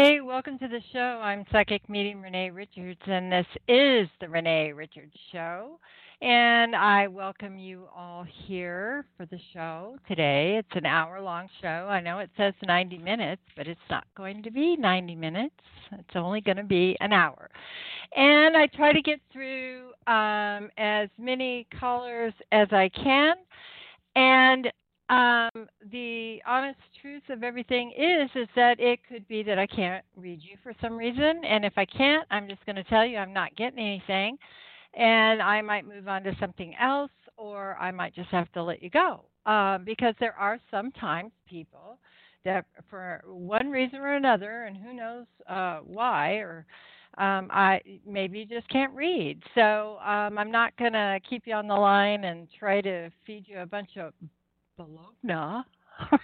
Hey, welcome to the show. I'm psychic medium Renee Richards, and this is the Renee Richards Show. And I welcome you all here for the show today. It's an hour long show. I know it says 90 minutes, but it's not going to be 90 minutes. It's only going to be an hour. And I try to get through um, as many callers as I can. And um, the honest truth of everything is is that it could be that I can't read you for some reason, and if I can't, I'm just going to tell you I'm not getting anything, and I might move on to something else, or I might just have to let you go um, because there are sometimes people that for one reason or another, and who knows uh, why or um, I maybe just can't read. So um, I'm not going to keep you on the line and try to feed you a bunch of Bologna.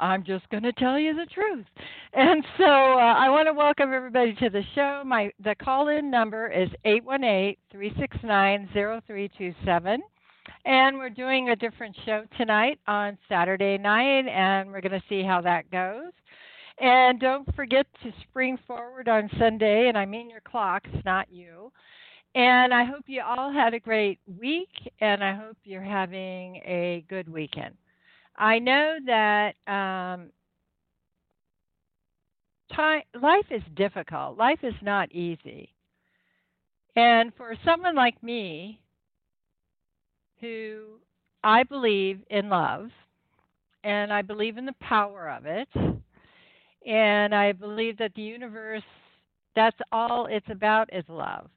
I'm just going to tell you the truth. And so uh, I want to welcome everybody to the show. My the call-in number is 818-369-0327. And we're doing a different show tonight on Saturday night and we're going to see how that goes. And don't forget to spring forward on Sunday, and I mean your clocks, not you. And I hope you all had a great week, and I hope you're having a good weekend. I know that um, time, life is difficult, life is not easy. And for someone like me, who I believe in love, and I believe in the power of it, and I believe that the universe, that's all it's about is love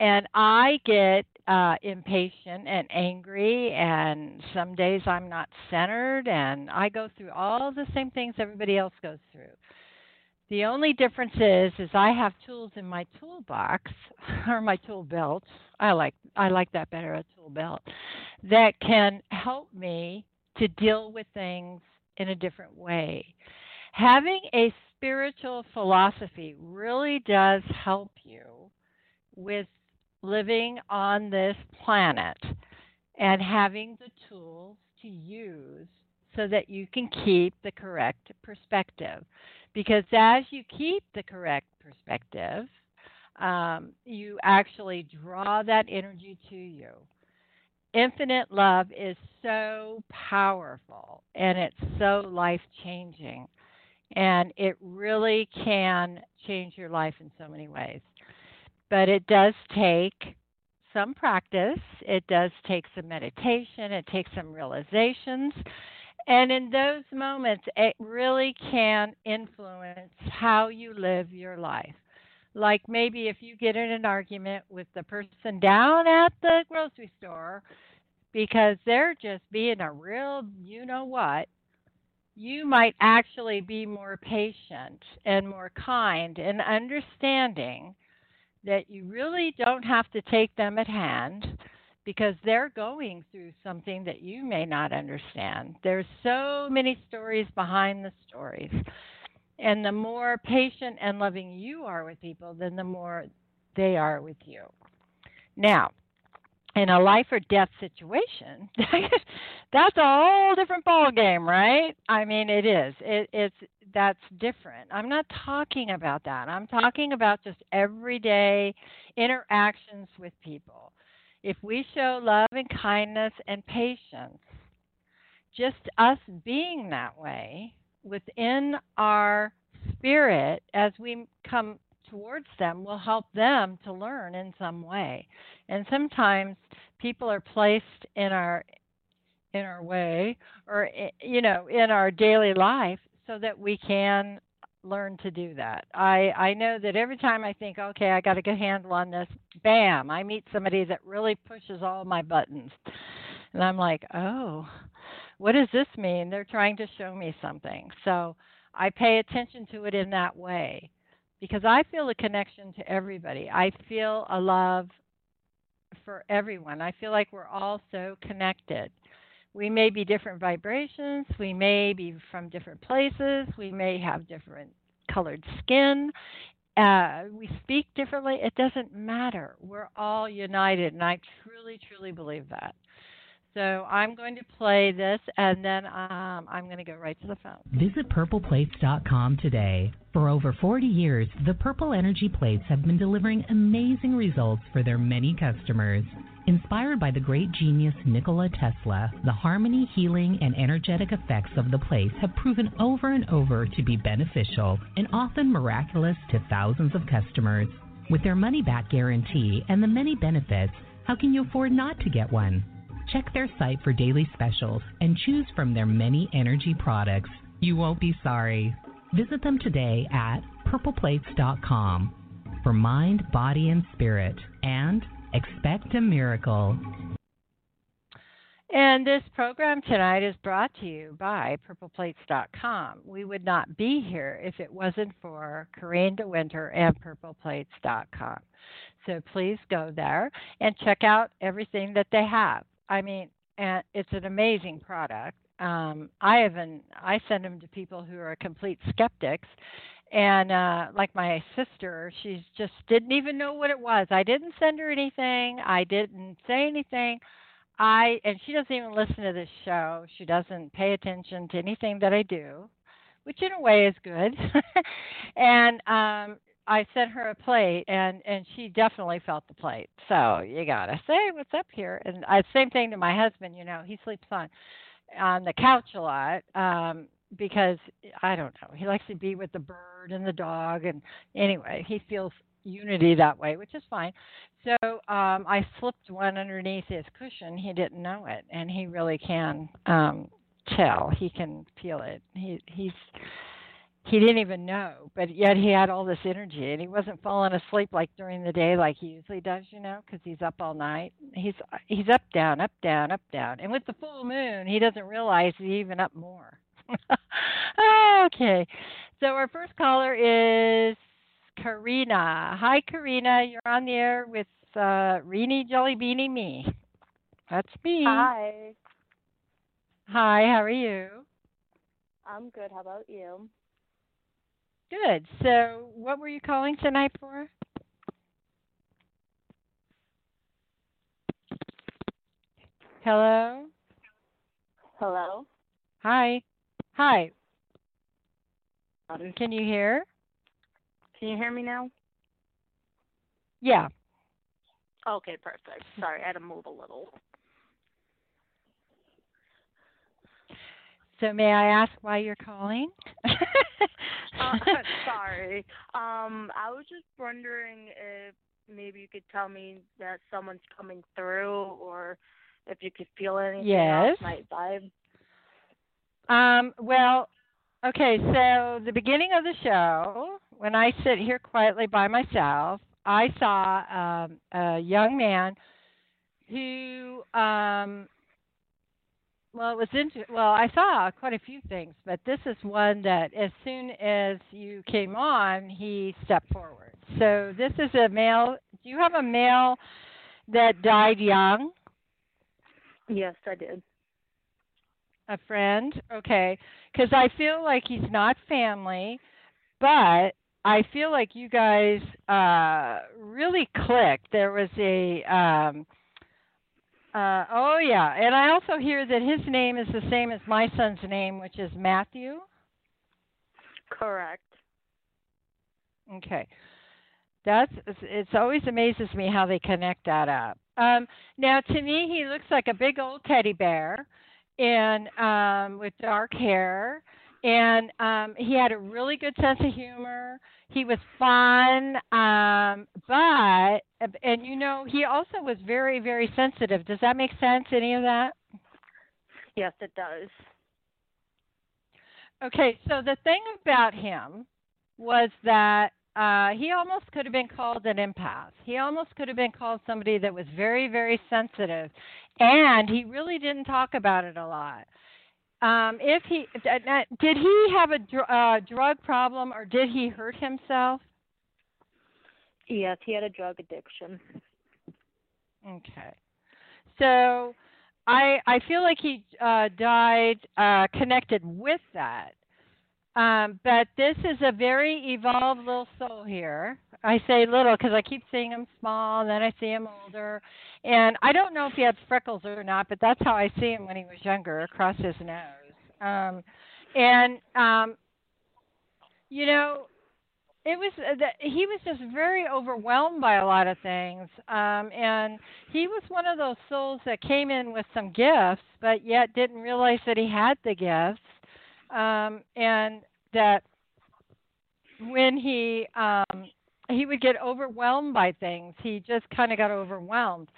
and I get uh, impatient and angry, and some days I'm not centered, and I go through all the same things everybody else goes through. The only difference is, is I have tools in my toolbox or my tool belt. I like I like that better, a tool belt that can help me to deal with things in a different way. Having a spiritual philosophy really does help you with living on this planet and having the tools to use so that you can keep the correct perspective. Because as you keep the correct perspective, um, you actually draw that energy to you. Infinite love is so powerful and it's so life changing. And it really can change your life in so many ways but it does take some practice. It does take some meditation. It takes some realizations. And in those moments, it really can influence how you live your life. Like maybe if you get in an argument with the person down at the grocery store because they're just being a real you know what, you might actually be more patient and more kind and understanding that you really don't have to take them at hand because they're going through something that you may not understand. There's so many stories behind the stories. And the more patient and loving you are with people, then the more they are with you. Now, in a life or death situation, that's a whole different ball game, right? I mean, it is. It, it's that's different. I'm not talking about that. I'm talking about just everyday interactions with people. If we show love and kindness and patience, just us being that way within our spirit as we come towards them will help them to learn in some way. And sometimes people are placed in our in our way or eh, you know in our daily life so that we can learn to do that. I I know that every time I think, okay, I got a good handle on this, bam, I meet somebody that really pushes all my buttons. And I'm like, "Oh, what does this mean? They're trying to show me something." So, I pay attention to it in that way because I feel a connection to everybody. I feel a love for everyone. I feel like we're all so connected we may be different vibrations, we may be from different places, we may have different colored skin, uh, we speak differently. It doesn't matter. We're all united, and I truly, truly believe that. So I'm going to play this and then um, I'm going to go right to the phone. Visit purpleplates.com today. For over 40 years, the Purple Energy Plates have been delivering amazing results for their many customers. Inspired by the great genius Nikola Tesla, the harmony, healing, and energetic effects of the plates have proven over and over to be beneficial and often miraculous to thousands of customers. With their money back guarantee and the many benefits, how can you afford not to get one? Check their site for daily specials and choose from their many energy products. You won't be sorry. Visit them today at purpleplates.com for mind, body, and spirit, and expect a miracle. And this program tonight is brought to you by purpleplates.com. We would not be here if it wasn't for Corinne DeWinter and purpleplates.com. So please go there and check out everything that they have. I mean, and it's an amazing product. Um, I even I send them to people who are complete skeptics, and uh, like my sister, she just didn't even know what it was. I didn't send her anything. I didn't say anything. I and she doesn't even listen to this show. She doesn't pay attention to anything that I do, which in a way is good. and um I sent her a plate and and she definitely felt the plate. So you gotta say what's up here. And I same thing to my husband. You know, he sleeps on on the couch a lot um because I don't know. He likes to be with the bird and the dog. And anyway, he feels unity that way, which is fine. So um, I slipped one underneath his cushion. He didn't know it, and he really can um, tell. He can feel it. He he's he didn't even know, but yet he had all this energy, and he wasn't falling asleep like during the day like he usually does, you know, because he's up all night. He's he's up down, up down, up down, and with the full moon, he doesn't realize he's even up more. okay, so our first caller is Karina. Hi, Karina. You're on the air with uh, Reenie Jelly Beanie me. That's me. Hi. Hi. How are you? I'm good. How about you? Good. So, what were you calling tonight for? Hello. Hello. Hi. Hi. Can you hear? Can you hear me now? Yeah. Okay, perfect. Sorry, I had to move a little. So may I ask why you're calling? uh, sorry. Um, I was just wondering if maybe you could tell me that someone's coming through, or if you could feel anything yes. off my vibe. Um, well, okay. So the beginning of the show, when I sit here quietly by myself, I saw um, a young man who, um, well, it was into, well, I saw quite a few things, but this is one that as soon as you came on, he stepped forward. So this is a male. Do you have a male that died young? Yes, I did. A friend? Okay. Because I feel like he's not family, but I feel like you guys uh, really clicked. There was a um, uh, oh yeah, and I also hear that his name is the same as my son's name, which is Matthew. Correct. Okay, that's it's always amazes me how they connect that up. Um, now, to me, he looks like a big old teddy bear, and um, with dark hair and um he had a really good sense of humor. He was fun um but and you know he also was very very sensitive. Does that make sense any of that? Yes it does. Okay so the thing about him was that uh he almost could have been called an empath. He almost could have been called somebody that was very very sensitive. And he really didn't talk about it a lot um, if he did he have a dr- uh, drug problem or did he hurt himself? Yes, he had a drug addiction. Okay, so I I feel like he uh, died uh, connected with that. Um, but this is a very evolved little soul here. I say little because I keep seeing him small, and then I see him older. And I don't know if he had freckles or not, but that's how I see him when he was younger, across his nose. Um, and um, you know, it was uh, that he was just very overwhelmed by a lot of things um and he was one of those souls that came in with some gifts but yet didn't realize that he had the gifts um and that when he um he would get overwhelmed by things he just kind of got overwhelmed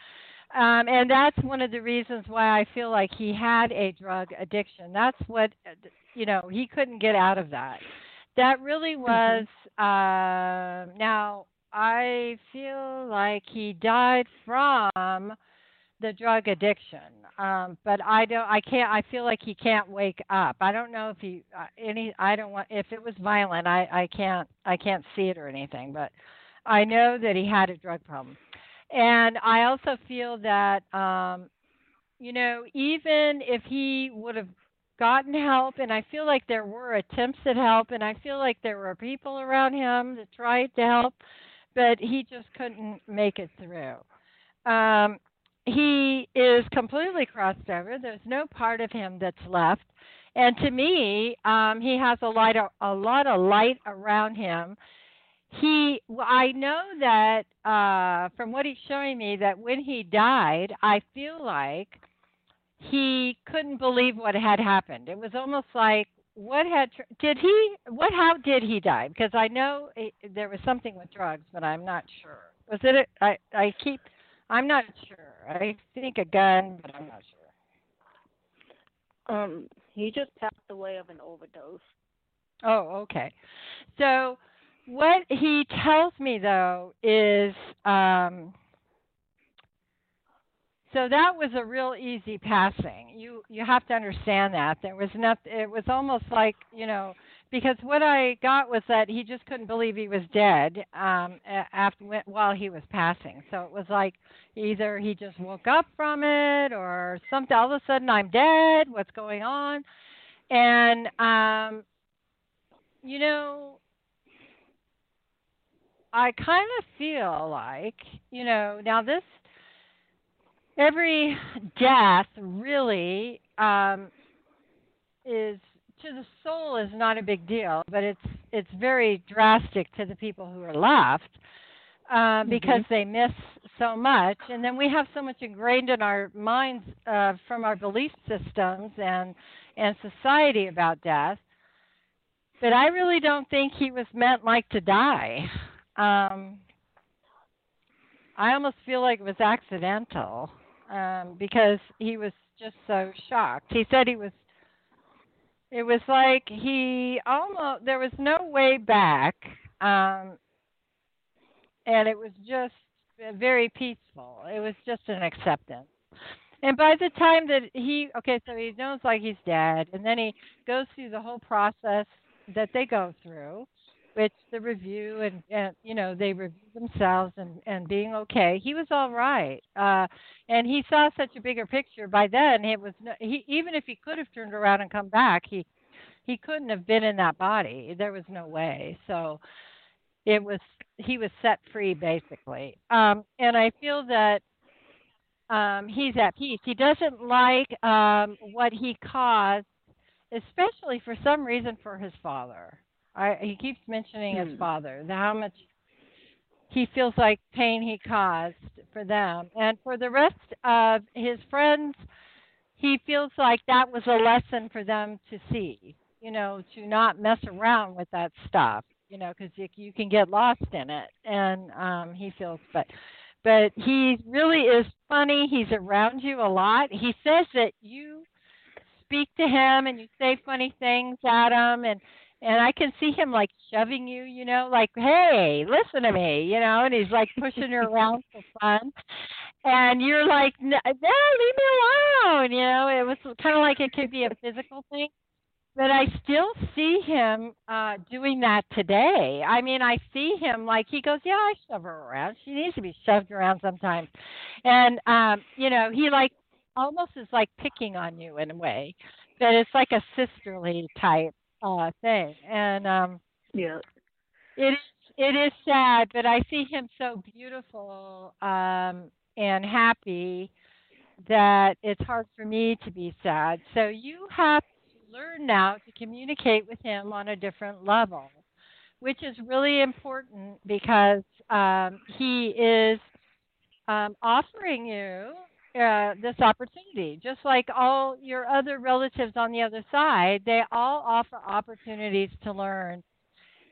um and that's one of the reasons why i feel like he had a drug addiction that's what you know he couldn't get out of that that really mm-hmm. was mm-hmm. uh, now I feel like he died from the drug addiction. Um, but I don't. I can't. I feel like he can't wake up. I don't know if he uh, any. I don't want. If it was violent, I I can't. I can't see it or anything. But I know that he had a drug problem, and I also feel that um, you know even if he would have gotten help and I feel like there were attempts at help and I feel like there were people around him that tried to help but he just couldn't make it through. Um he is completely crossed over. There's no part of him that's left. And to me, um he has a light a lot of light around him. He I know that uh from what he's showing me that when he died, I feel like he couldn't believe what had happened. It was almost like what had did he what how did he die? Because I know it, there was something with drugs, but I'm not sure. Was it? A, I I keep I'm not sure. I think a gun, but I'm not sure. Um, he just passed away of an overdose. Oh, okay. So what he tells me though is um so that was a real easy passing. You you have to understand that there was not. It was almost like you know because what I got was that he just couldn't believe he was dead um, after while he was passing. So it was like either he just woke up from it or something. All of a sudden, I'm dead. What's going on? And um, you know, I kind of feel like you know now this every death really um, is to the soul is not a big deal, but it's it's very drastic to the people who are left uh, mm-hmm. because mm-hmm. they miss so much, and then we have so much ingrained in our minds uh, from our belief systems and and society about death. But I really don't think he was meant like to die. Um, I almost feel like it was accidental um, because he was just so shocked. He said he was. It was like he almost there was no way back, um, and it was just very peaceful. It was just an acceptance. And by the time that he okay, so he knows like he's dead, and then he goes through the whole process that they go through which the review and, and you know they review themselves and and being okay. He was all right uh and he saw such a bigger picture. By then it was no, he even if he could have turned around and come back he he couldn't have been in that body. There was no way. So it was he was set free basically. Um and i feel that um he's at peace. He doesn't like um what he caused especially for some reason for his father I, he keeps mentioning his hmm. father, the, how much he feels like pain he caused for them, and for the rest of his friends, he feels like that was a lesson for them to see. You know, to not mess around with that stuff. You know, because you, you can get lost in it, and um, he feels, but but he really is funny. He's around you a lot. He says that you speak to him and you say funny things at him, and and I can see him like shoving you, you know, like, hey, listen to me, you know, and he's like pushing her around for fun. And you're like, no, no, leave me alone, you know. It was kind of like it could be a physical thing, but I still see him uh doing that today. I mean, I see him like he goes, yeah, I shove her around. She needs to be shoved around sometimes, and um, you know, he like almost is like picking on you in a way, but it's like a sisterly type uh thing. And um Yeah. it is it is sad, but I see him so beautiful um and happy that it's hard for me to be sad. So you have to learn now to communicate with him on a different level, which is really important because um, he is um, offering you uh, this opportunity. Just like all your other relatives on the other side, they all offer opportunities to learn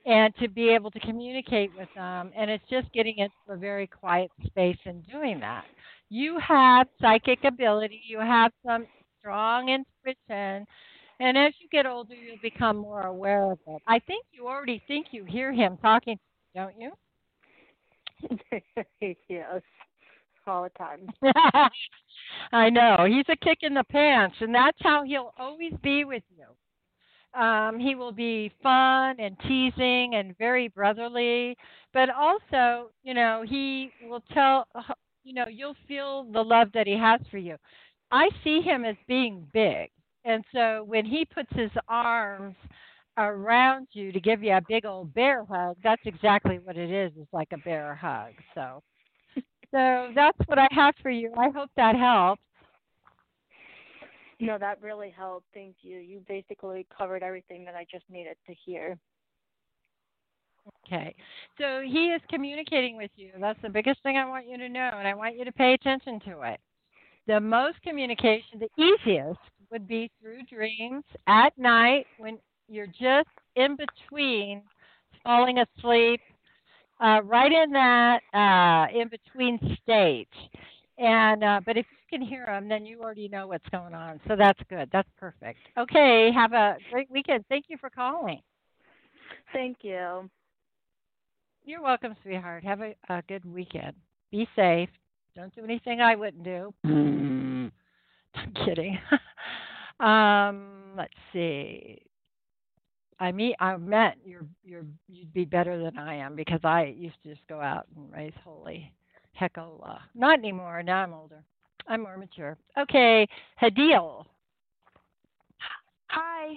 and to be able to communicate with them. And it's just getting into a very quiet space and doing that. You have psychic ability, you have some strong intuition. And as you get older, you'll become more aware of it. I think you already think you hear him talking, don't you? yes. All the time. I know. He's a kick in the pants, and that's how he'll always be with you. Um, he will be fun and teasing and very brotherly, but also, you know, he will tell, you know, you'll feel the love that he has for you. I see him as being big. And so when he puts his arms around you to give you a big old bear hug, that's exactly what it is. It's like a bear hug. So so that's what I have for you. I hope that helps. No, that really helped. Thank you. You basically covered everything that I just needed to hear. Okay. So he is communicating with you. That's the biggest thing I want you to know, and I want you to pay attention to it. The most communication, the easiest, would be through dreams at night when you're just in between falling asleep uh, right in that uh, in between stage. And uh, but if you can hear them, then you already know what's going on. So that's good. That's perfect. Okay. Have a great weekend. Thank you for calling. Thank you. You're welcome, sweetheart. Have a, a good weekend. Be safe. Don't do anything I wouldn't do. I'm kidding. um, let's see. I mean, I meant you're you're you'd be better than I am because I used to just go out and raise holy hecola. Not anymore. Now I'm older. I'm more mature. Okay, Hadil. Hi.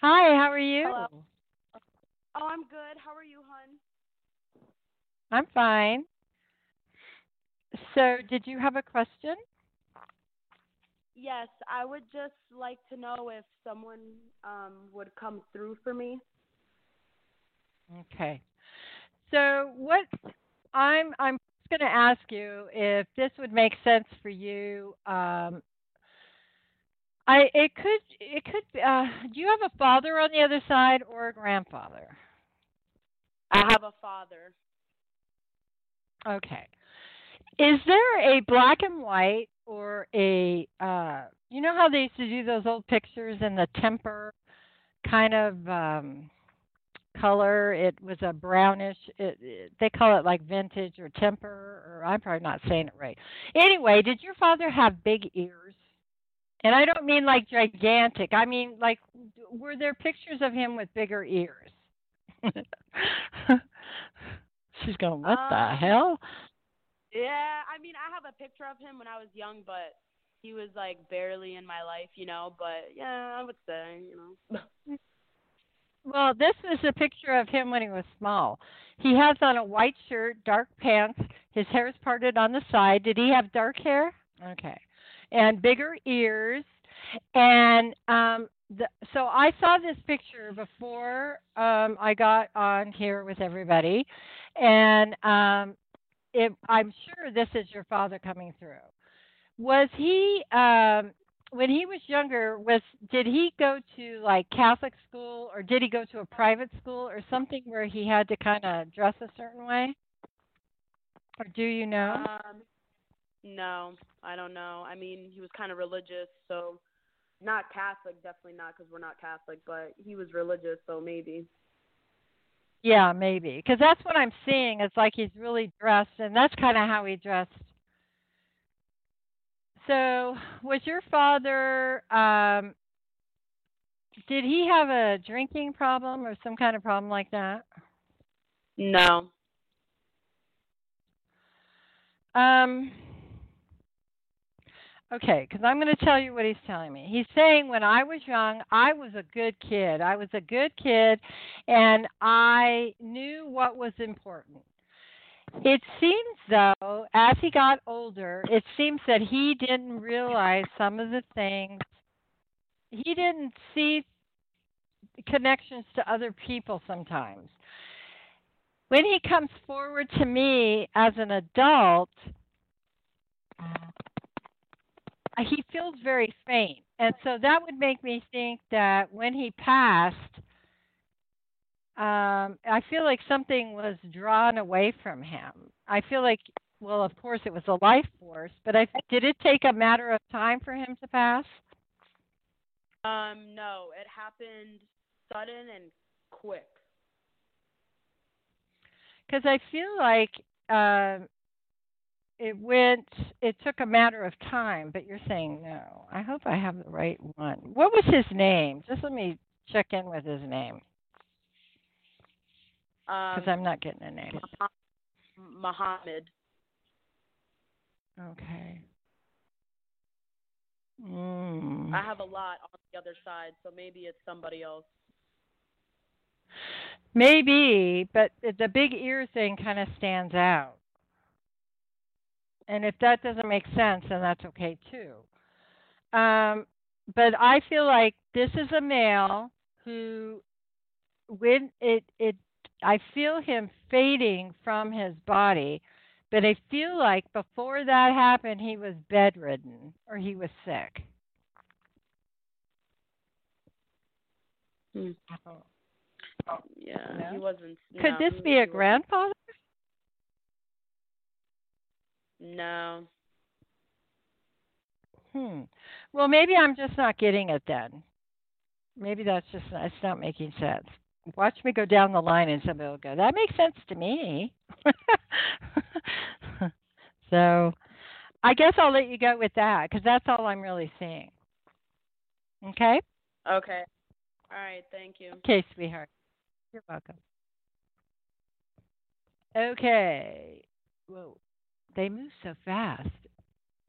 Hi. How are you? Hello. Oh, I'm good. How are you, hon? I'm fine. So, did you have a question? Yes, I would just like to know if someone um, would come through for me. Okay. So what I'm I'm just going to ask you if this would make sense for you. Um, I it could it could uh, do you have a father on the other side or a grandfather? I have a father. Okay. Is there a black and white or a uh you know how they used to do those old pictures in the temper kind of um color? It was a brownish it, it, they call it like vintage or temper or i'm probably not saying it right. Anyway did your father have big ears? And i don't mean like gigantic i mean like were there pictures of him with bigger ears? She's going what um, the hell yeah, I mean, I have a picture of him when I was young, but he was like barely in my life, you know. But yeah, I would say, you know. well, this is a picture of him when he was small. He has on a white shirt, dark pants. His hair is parted on the side. Did he have dark hair? Okay, and bigger ears. And um, the, so I saw this picture before um, I got on here with everybody, and um, it, I'm sure this is your father coming through. Was he um, when he was younger? Was did he go to like Catholic school or did he go to a private school or something where he had to kind of dress a certain way? Or do you know? Um, no, I don't know. I mean, he was kind of religious, so not Catholic, definitely not because we're not Catholic, but he was religious, so maybe. Yeah, maybe. Because that's what I'm seeing. It's like he's really dressed, and that's kind of how he dressed. So, was your father, um, did he have a drinking problem or some kind of problem like that? No. Um, Okay, because I'm going to tell you what he's telling me. He's saying when I was young, I was a good kid. I was a good kid, and I knew what was important. It seems, though, as he got older, it seems that he didn't realize some of the things. He didn't see connections to other people sometimes. When he comes forward to me as an adult, he feels very faint. And so that would make me think that when he passed, um, I feel like something was drawn away from him. I feel like, well, of course, it was a life force, but I did it take a matter of time for him to pass? Um, no, it happened sudden and quick. Because I feel like uh, it went it took a matter of time but you're saying no. I hope i have the right one. What was his name? Just let me check in with his name. Because Um, i'm not getting a name. Muhammad. okay. Mm. I have a lot on the other side, so maybe it's somebody else. maybe but the big ear thing kind of stands out and if that doesn't make sense then that's okay too um, but i feel like this is a male who when it it i feel him fading from his body but i feel like before that happened he was bedridden or he was sick Hmm. Yeah, No? he wasn't. could no, this he- be a grandfather No. Hmm. Well, maybe I'm just not getting it then. Maybe that's just it's not making sense. Watch me go down the line and somebody will go, "That makes sense to me." so, I guess I'll let you go with that because that's all I'm really seeing. Okay. Okay. All right. Thank you. Okay, sweetheart. You're welcome. Okay. Whoa. They move so fast,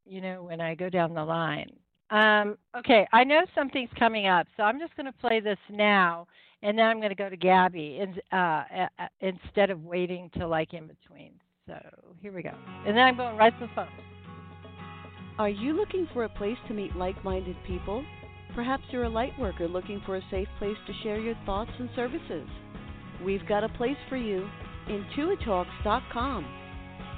you know, when I go down the line. Um, okay, I know something's coming up, so I'm just going to play this now, and then I'm going to go to Gabby in, uh, instead of waiting till like in between. So here we go. And then I'm going right to the phone. Are you looking for a place to meet like minded people? Perhaps you're a light worker looking for a safe place to share your thoughts and services. We've got a place for you. Intuitalks.com.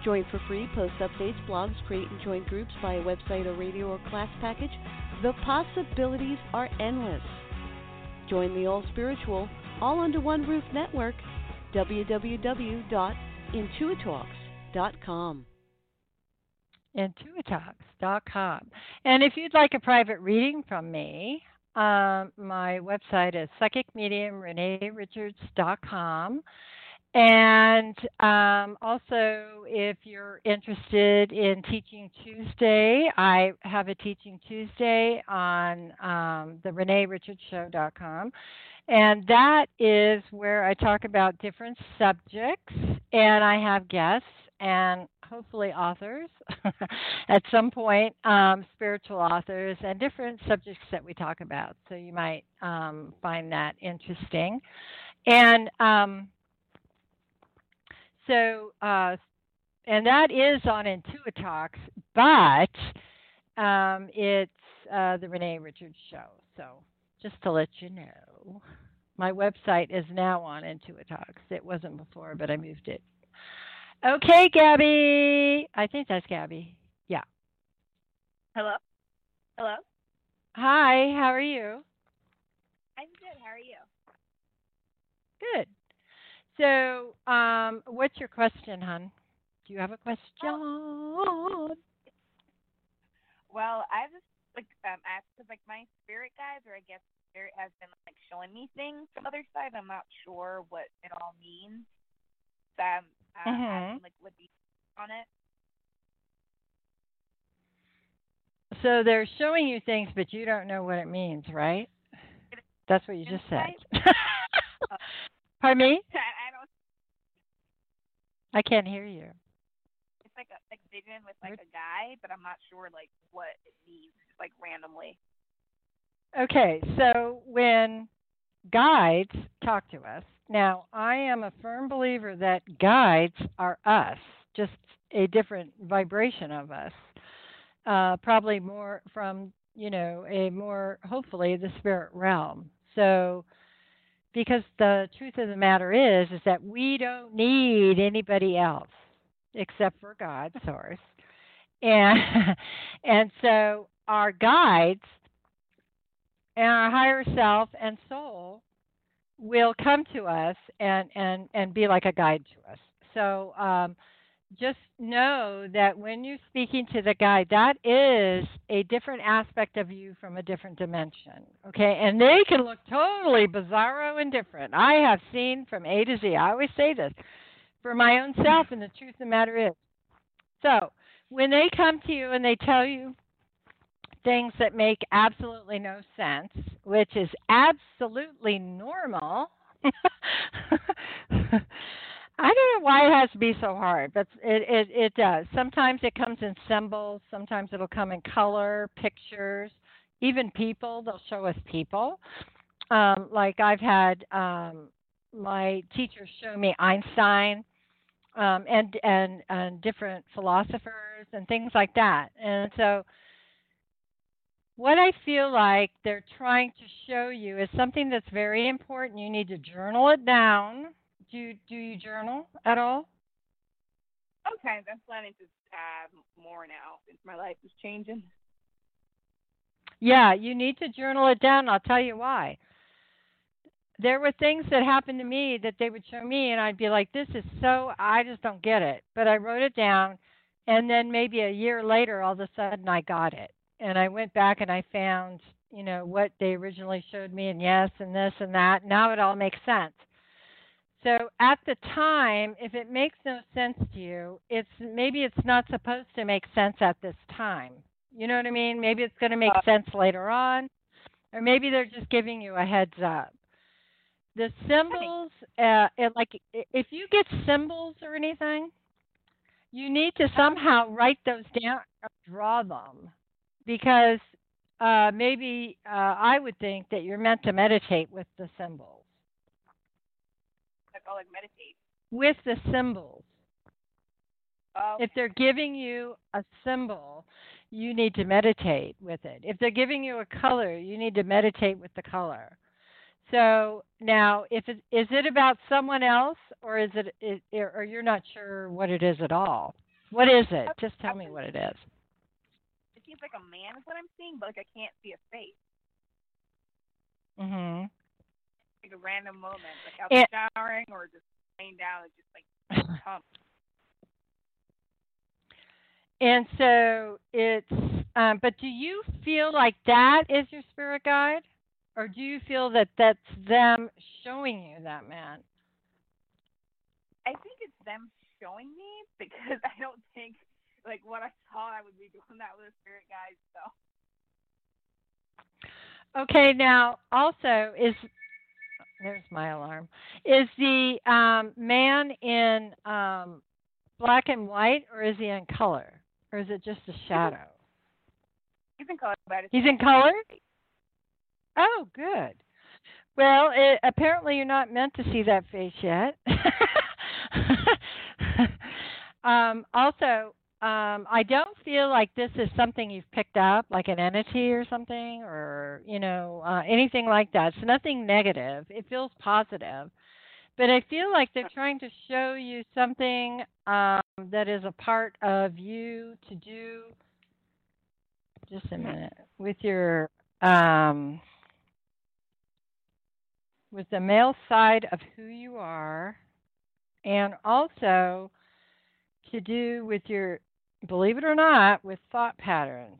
Join for free, post updates, blogs, create and join groups via website or radio or class package. The possibilities are endless. Join the all spiritual, all under one roof network. www.intuitalks.com. intuitalks.com. And if you'd like a private reading from me, um, my website is psychicmediumreneerichards.com. And um, also, if you're interested in Teaching Tuesday, I have a Teaching Tuesday on um, the ReneeRichardsShow.com. And that is where I talk about different subjects, and I have guests and hopefully authors at some point, um, spiritual authors, and different subjects that we talk about. So you might um, find that interesting. And um, so, uh, and that is on Intuitalks, but um, it's uh, the Renee Richards Show. So just to let you know, my website is now on Intuitalks. It wasn't before, but I moved it. Okay, Gabby. I think that's Gabby. Yeah. Hello? Hello? Hi, how are you? I'm good. How are you? Good. So, um, what's your question, hon? Do you have a question? Well, I just like um asked because like my spirit guides, or I guess spirit has been like showing me things from the other side. I'm not sure what it all means. So I'm uh, Mhm. asking like would be on it. So they're showing you things, but you don't know what it means, right? That's what you just said. Pardon me? I, I don't. I can't hear you. It's like a like vision with like a guy, but I'm not sure like what it means, like randomly. Okay, so when guides talk to us, now I am a firm believer that guides are us, just a different vibration of us. Uh, probably more from you know a more hopefully the spirit realm. So because the truth of the matter is is that we don't need anybody else except for God source. And and so our guides and our higher self and soul will come to us and and and be like a guide to us. So um, just know that when you're speaking to the guide, that is a different aspect of you from a different dimension. Okay, and they can look totally bizarro and different. I have seen from A to Z. I always say this for my own self, and the truth of the matter is. So when they come to you and they tell you things that make absolutely no sense, which is absolutely normal. I don't know why it has to be so hard, but it, it it does. Sometimes it comes in symbols. Sometimes it'll come in color, pictures, even people. They'll show us people. Um, like I've had um, my teachers show me Einstein um, and and and different philosophers and things like that. And so, what I feel like they're trying to show you is something that's very important. You need to journal it down do you, do you journal at all? Sometimes I'm planning to have more now since my life is changing. Yeah, you need to journal it down. I'll tell you why. There were things that happened to me that they would show me, and I'd be like, "This is so I just don't get it." But I wrote it down, and then maybe a year later, all of a sudden, I got it, and I went back and I found, you know, what they originally showed me, and yes, and this and that. Now it all makes sense. So at the time, if it makes no sense to you, it's maybe it's not supposed to make sense at this time. You know what I mean? Maybe it's going to make uh, sense later on, or maybe they're just giving you a heads up. The symbols, uh, it, like if you get symbols or anything, you need to somehow write those down or draw them, because uh, maybe uh, I would think that you're meant to meditate with the symbols I'll like meditate. With the symbols. Oh. If they're giving you a symbol, you need to meditate with it. If they're giving you a color, you need to meditate with the color. So now, if it, is it about someone else, or is it, it, or you're not sure what it is at all? What is it? Just tell me what it is. It seems like a man is what I'm seeing, but like I can't see a face. Mhm like a random moment, like out it, showering or just laying down and just like come. And so it's, um, but do you feel like that is your spirit guide, or do you feel that that's them showing you that man? I think it's them showing me because I don't think like what I saw I would be doing that with a spirit guide. So. Okay, now also is there's my alarm. Is the um, man in um, black and white, or is he in color, or is it just a shadow? He's in color. He's in color. Oh, good. Well, it, apparently you're not meant to see that face yet. um, also, um, I don't feel like this is something you've picked up, like an entity or something, or you know uh, anything like that. It's nothing negative. It feels positive, but I feel like they're trying to show you something um, that is a part of you to do. Just a minute with your um, with the male side of who you are, and also to do with your believe it or not, with thought patterns.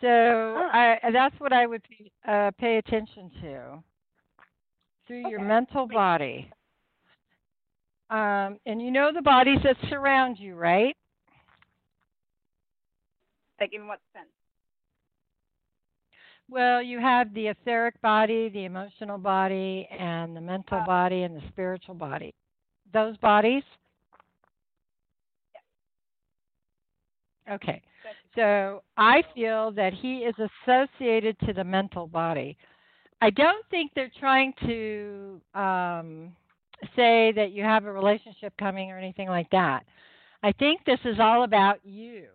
So I, that's what I would uh, pay attention to through okay. your mental body. Um, and you know the bodies that surround you, right? Like in what sense? Well, you have the etheric body, the emotional body, and the mental uh, body, and the spiritual body. Those bodies Okay. So I feel that he is associated to the mental body. I don't think they're trying to um, say that you have a relationship coming or anything like that. I think this is all about you.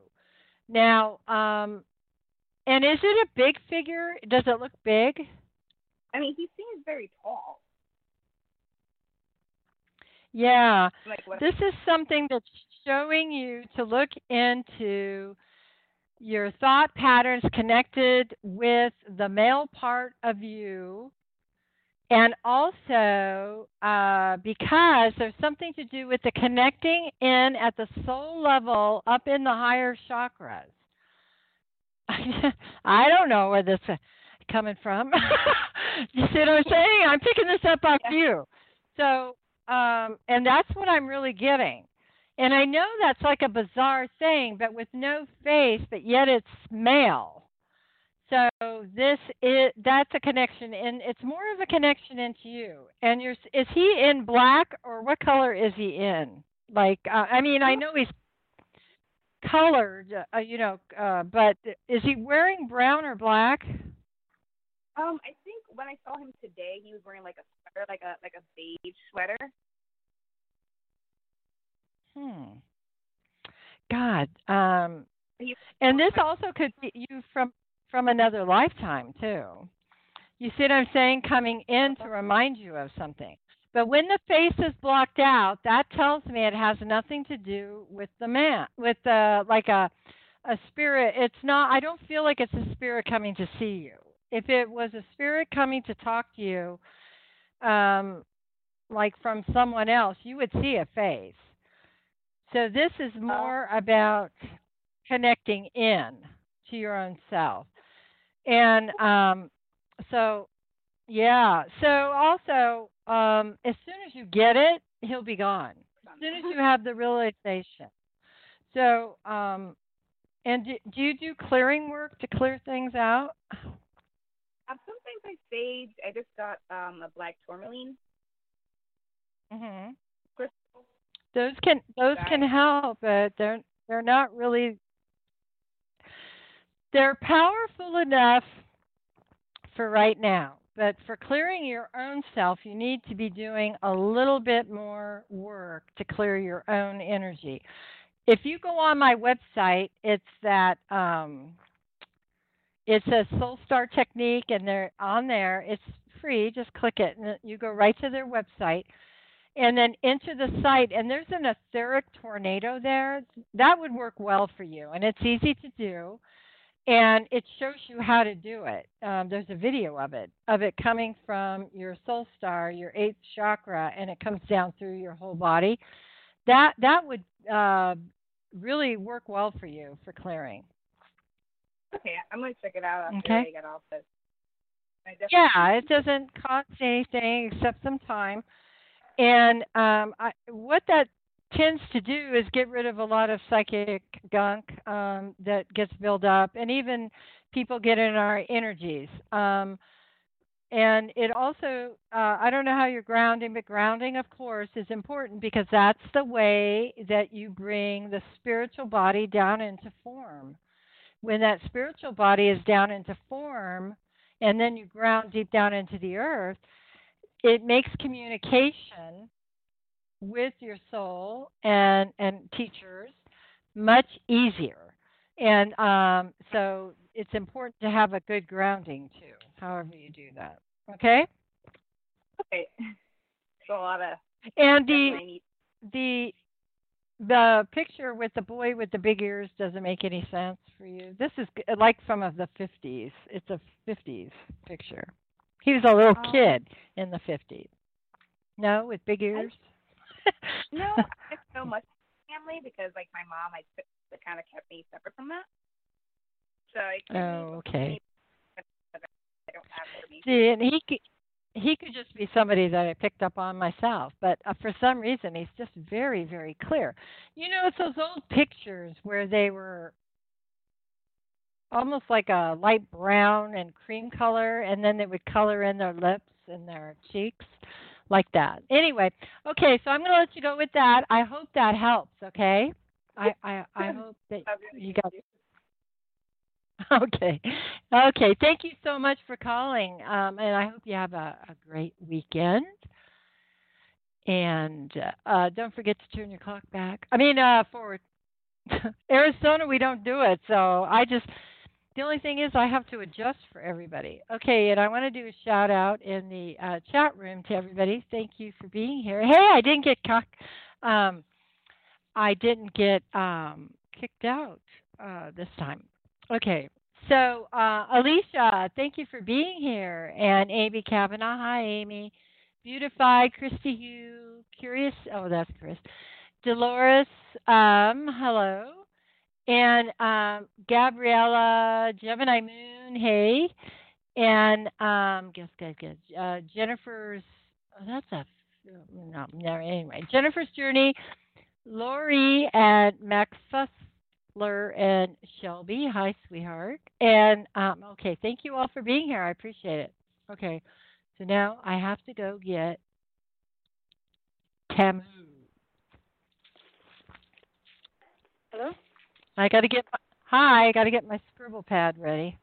Now, um, and is it a big figure? Does it look big? I mean, he seems very tall. Yeah. Like? This is something that's showing you to look into your thought patterns connected with the male part of you. And also, uh, because there's something to do with the connecting in at the soul level up in the higher chakras. I don't know where this is coming from. you see what I'm saying? I'm picking this up off Yeah. you. So, um, and that's what I'm really getting. And I know that's like a bizarre thing, but with no face, but yet it's male. So this is that's a connection, and it's more of a connection into you. And you're is he in black or what color is he in? Like, uh, I mean, I know he's colored, uh, you know, uh, but is he wearing brown or black? Um, I think when I saw him today, he was wearing like a sweater, like a like a beige sweater. Hmm. God. Um, and this also could be you from from another lifetime too. You see what I'm saying? Coming in to remind you of something. But when the face is blocked out, that tells me it has nothing to do with the man, with the like a a spirit. It's not. I don't feel like it's a spirit coming to see you. If it was a spirit coming to talk to you, um, like from someone else, you would see a face. So this is more about connecting in to your own self. And um, so, yeah. So also, um, as soon as you get it, he'll be gone. As soon as you have the realization. So, um, and do, do you do clearing work to clear things out? Um, sometimes I sage. I just got um a black tourmaline crystal. Those can those can help, but they're they're not really they're powerful enough for right now. But for clearing your own self, you need to be doing a little bit more work to clear your own energy. If you go on my website, it's that um, it's a Soul Star technique, and they're on there. It's free. Just click it, and you go right to their website and then enter the site and there's an etheric tornado there that would work well for you and it's easy to do and it shows you how to do it um, there's a video of it of it coming from your soul star your eighth chakra and it comes down through your whole body that that would uh, really work well for you for clearing Okay, I'm gonna check it out after Okay. I get off this. Yeah, it doesn't cost anything except some time. And um, I, what that tends to do is get rid of a lot of psychic gunk um, that gets built up, and even people get in our energies. Um, and it also, uh, I don't know how you're grounding, but grounding, of course, is important because that's the way that you bring the spiritual body down into form. When that spiritual body is down into form, and then you ground deep down into the earth, it makes communication with your soul and and teachers much easier. And um, so it's important to have a good grounding too, however you do that. Okay? Okay. So a lot of And the the the picture with the boy with the big ears doesn't make any sense for you. This is like from of the 50s. It's a 50s picture. He was a little Oh. kid in the 50s. No, with big ears. No, I know much family because like my mom, I that kind of kept me separate from that. So I Oh, okay. I don't have. See, and he could, he could just be somebody that I picked up on myself, but uh, for some reason he's just very, very clear. You know, it's those old pictures where they were almost like a light brown and cream color, and then they would color in their lips and their cheeks like that. Anyway, okay, so I'm going to let you go with that. I hope that helps. Okay. I I, I hope that you got. it. Okay, okay. Thank you so much for calling, um, and I hope you have a, a great weekend. And uh, don't forget to turn your clock back. I mean, uh, forward. Arizona, we don't do it, so I just. The only thing is, I have to adjust for everybody. Okay, and I want to do a shout out in the uh, chat room to everybody. Thank you for being here. Hey, I didn't get cock. Um, I didn't get um, kicked out uh, this time. Okay, so uh, Alicia, thank you for being here, and Amy Kavanaugh. Hi, Amy. Beautified, Christy Hugh, Curious. Oh, that's Chris. Dolores, um, hello. And um, Gabriella, Gemini Moon, hey. And um, guess, guess, guess. Uh, Jennifer's, oh, that's a, no, no, anyway. Jennifer's Journey, Lori and Max Fussler and Shelby. Hi, sweetheart. And um, okay, thank you all for being here. I appreciate it. Okay, so now I have to go get Tamu. Hello? I got to get my, hi. I got to get my scribble pad ready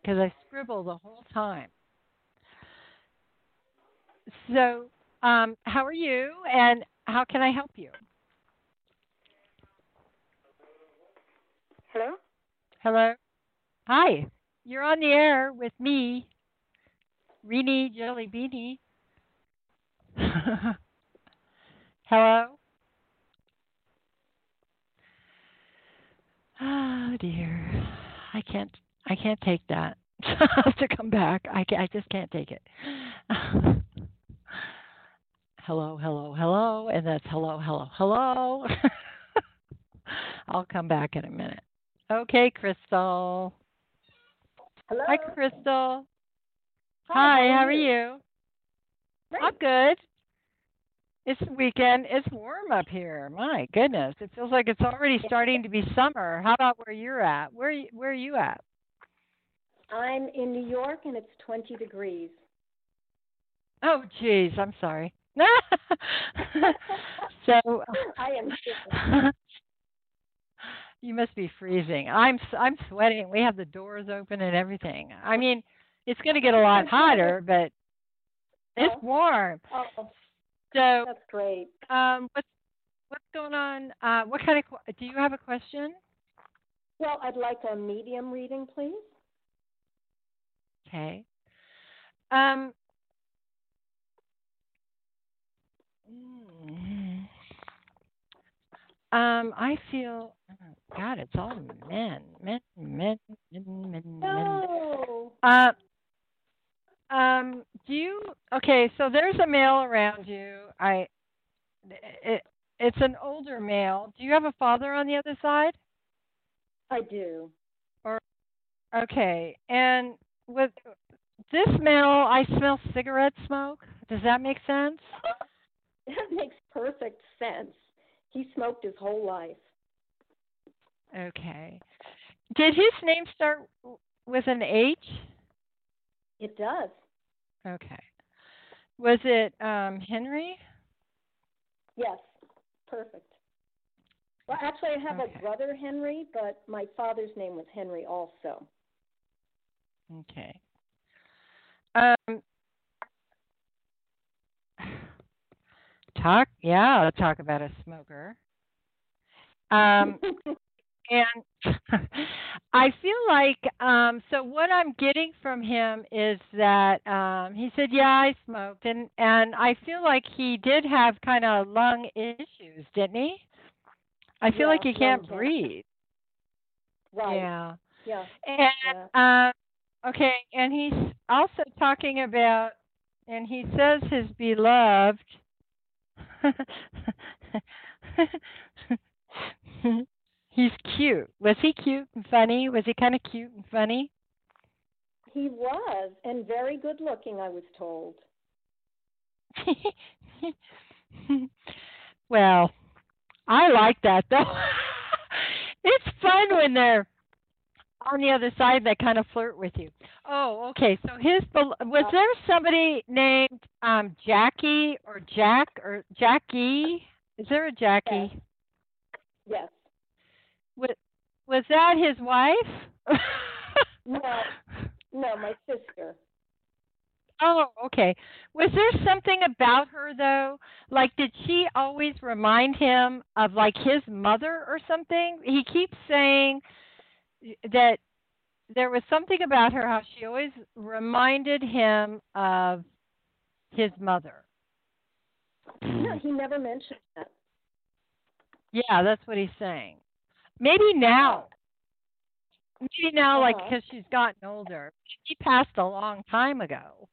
because I scribble the whole time. So, um, how are you, and how can I help you? Hello? Hello. Hi. You're on the air with me, Reenie Jelly Beanie. Hello. Oh dear, I can't. I can't take that. I have to come back. I, I just can't take it. hello, hello, hello, and that's hello, hello, hello. I'll come back in a minute. Okay, Crystal. Hello? Hi, Crystal. Hi, Hi, how are you? Great. I'm good. It's weekend. It's warm up here. My goodness, it feels like it's already starting to be summer. How about where you're at? Where where are you at? I'm in New York and it's 20 degrees. Oh, geez, I'm sorry. so I am you must be freezing. I'm s- I'm sweating. We have the doors open and everything. I mean, it's going to get a lot hotter, but it's Oh. warm. Oh, So, that's great. um, what's what's going on? Uh, what kind of do you have a question? Well, I'd like a medium reading, please. Okay. Um. Um, I feel, oh, God, it's all men, men, men, men, men, men. No. Uh, um, do you? Okay, so there's a male around you. I, it, it's an older male. Do you have a father on the other side? I do. Or Okay, and with this male, I smell cigarette smoke. Does that make sense? That makes perfect sense. He smoked his whole life. Okay. Did his name start with an H? It does. Okay. Was it um, Henry? Yes. Perfect. Well, actually, I have Okay. a brother, Henry, but my father's name was Henry also. Okay. Um, talk, yeah, talk about a smoker. Um, and I feel like um so what I'm getting from him is that um he said yeah I smoked and and I feel like he did have kind of lung issues didn't he? I feel Yeah, like he can't breathe. Right. yeah. Yeah. and um okay and he's also talking about and he says his beloved He's cute. Was he cute and funny? Was he kind of cute and funny? He was, and very good looking, I was told. well, I like that though. it's fun when they're on the other side. They kind of flirt with you. Oh, okay. So his was there somebody named um Jackie or Jack or Jackie? Is there a Jackie? Yes. Was, was that his wife? no, no, my sister. Oh, okay. Was there something about her though? Like did she always remind him of like his mother or something? He keeps saying that there was something about her how she always reminded him of his mother. No, he never mentioned that. Yeah, that's what he's saying. Maybe now. Maybe now, like Uh-huh. because she's gotten older. He passed a long time ago.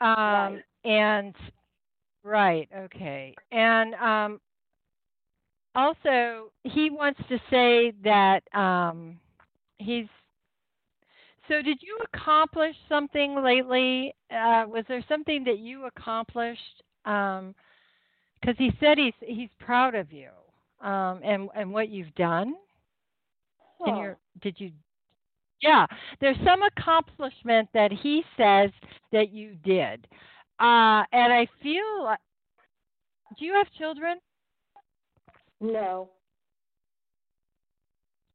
Um, Right. And right, okay, and um, also he wants to say that um, he's. So, did you accomplish something lately? Uh, was there something that you accomplished? Because he said he's he's proud of you um, and and what you've done. In Huh. your did you? Yeah, there's some accomplishment that he says that you did, uh, and I feel. like- Do you have children? No,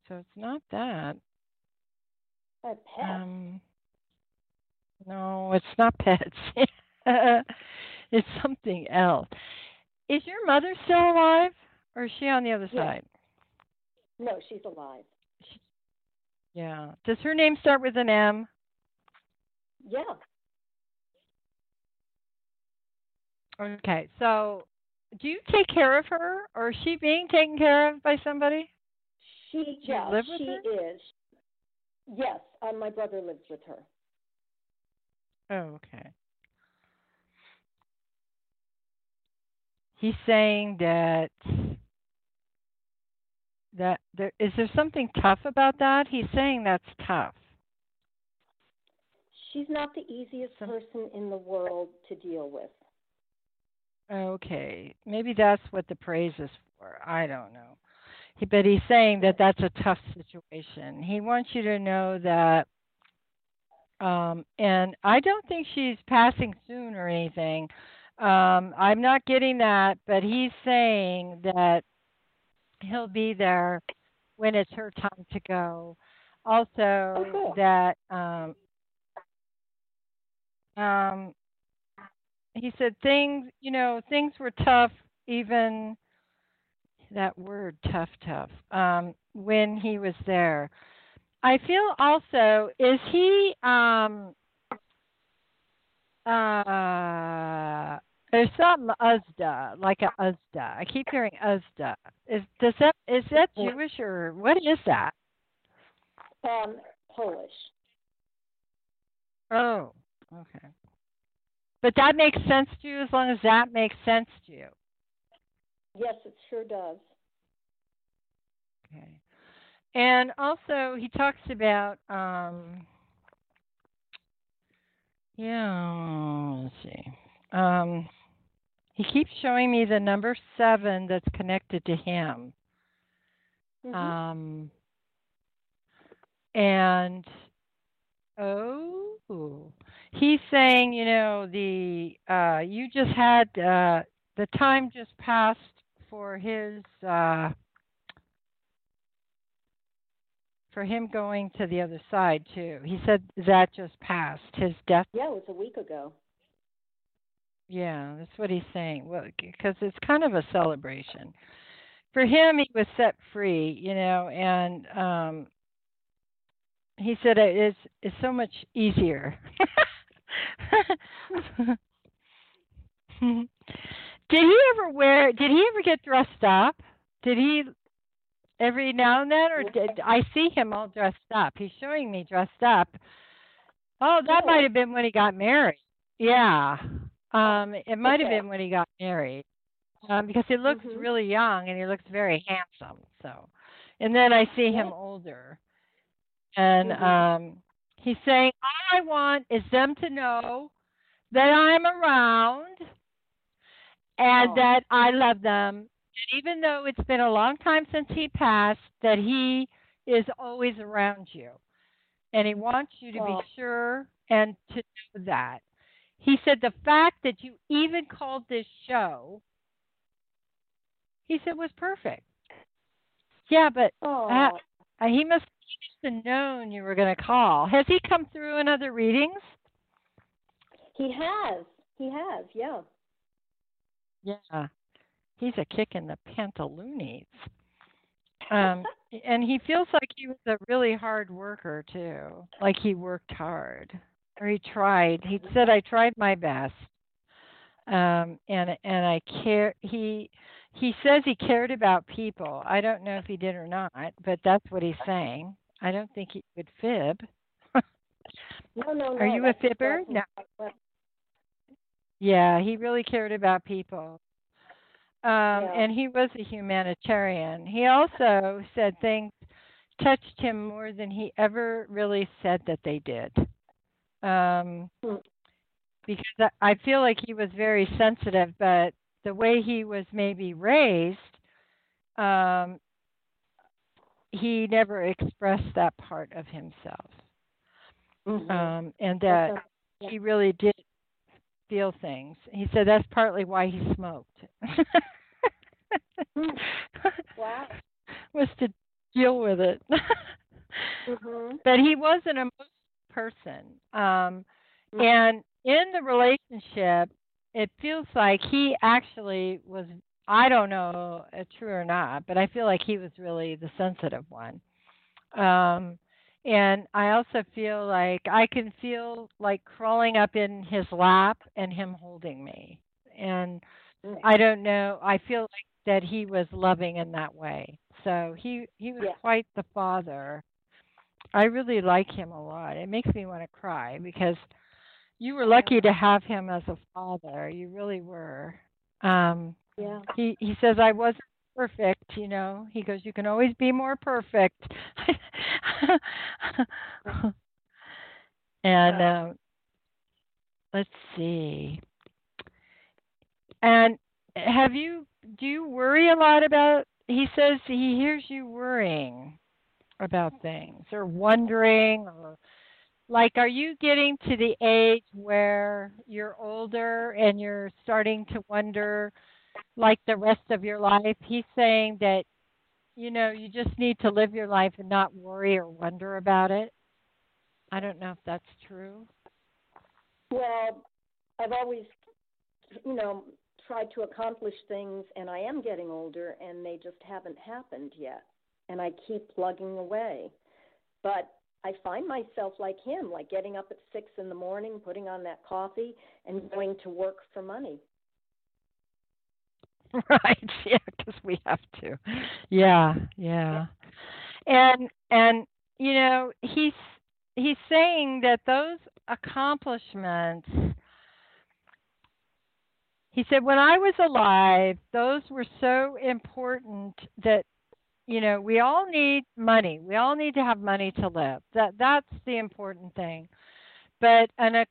So it's not that. a pet. Um, no, it's not pets. it's something else. Is your mother still alive, or is she on the other Yes. side? no, she's alive. Yeah. Does her name start with an M? Yeah. Okay. So, do you take care of her, or is she being taken care of by somebody? She yeah, she her? is. Yes, uh, my brother lives with her. Oh, okay. He's saying that that there is there something tough about that? He's saying that's tough. She's not the easiest person in the world to deal with. Okay, maybe that's what the praise is for. I don't know. He, but he's saying that that's a tough situation. He wants you to know that, um, and I don't think she's passing soon or anything. Um, I'm not getting that, but he's saying that he'll be there when it's her time to go. Also, Oh, cool. that um, um, he said things, you know, things were tough, even that word tough, tough, um, when he was there. I feel also, is he, um, uh, there's some Uzda, like a Uzda. I keep hearing Uzda. Is does that is that Jewish or what is that? Um, Polish. Oh, okay. But that makes sense to you as long as that makes sense to you. Yes, it sure does. Okay. And also he talks about um yeah, let's see. Um he keeps showing me the number 7 that's connected to him. Mhm. Um and oh he's saying, you know, the uh you just had uh the time just passed for his uh for him going to the other side too. He said that just passed his death. yeah, it was a week ago. Yeah, that's what he's saying. Well, because it's kind of a celebration. For him, he was set free, you know, and um he said it is it's so much easier. did he ever wear? Did he ever get dressed up? Did he every now and then, or did I see him all dressed up? He's showing me dressed up. Oh, that might have been when he got married. Yeah, um, it might have been when he got married, um, because he looks Mhm. really young and he looks very handsome. So, and then I see him older, and Mhm. um, he's saying, "All I want is them to know that I'm around and Oh. that I love them. And even though it's been a long time since he passed, that he is always around you. And he wants you to Oh. be sure and to know that. He said the fact that you even called this show, he said was perfect. Yeah, but uh, he must have known you were going to call. Has he come through in other readings? he has. He has. Yeah. Yeah. He's a kick in the pantaloonies. Um, and he feels like he was a really hard worker too. Like he worked hard, or he tried. He said, "I tried my best." Um, and and I care. He he says he cared about people. I don't know if he did or not, but that's what he's saying. I don't think he would fib. No, no, no. Are you a fibber? No. Yeah, he really cared about people. Um, Yeah. And he was a humanitarian. He also said things touched him more than he ever really said that they did. Um, Hmm. because I feel like he was very sensitive, but the way he was maybe raised, um, he never expressed that part of himself. Mhm. Um, and that Yeah. he really did feel things. He said that's partly why he smoked. Hmm. Wow. Was to deal with it. Mhm. but he was an emotional person. Um Mhm. and in the relationship it feels like he actually was I don't know uh, true or not, but I feel like he was really the sensitive one. Um and I also feel like I can feel like crawling up in his lap and him holding me. And Mm. I don't know. I feel like that he was loving in that way. So he he was Yeah. quite the father. I really like him a lot. It makes me want to cry because you were lucky to have him as a father. You really were. Um Yeah. he he says I wasn't perfect, you know. He goes you can always be more perfect. and um let's see. And have you do you worry a lot about he says he hears you worrying about things or wondering or like are you getting to the age where you're older and you're starting to wonder like the rest of your life? He's saying that you know you just need to live your life and not worry or wonder about it. I don't know if that's true. Well, I've always, you know, tried to accomplish things, and I am getting older, and they just haven't happened yet. And I keep plugging away. But I find myself like him, like getting up at six in the morning, putting on that coffee, and going to work for money. right yeah because we have to yeah yeah and and you know he's he's saying that those accomplishments he said when i was alive those were so important that you know we all need money. We all need to have money to live. That that's the important thing. But an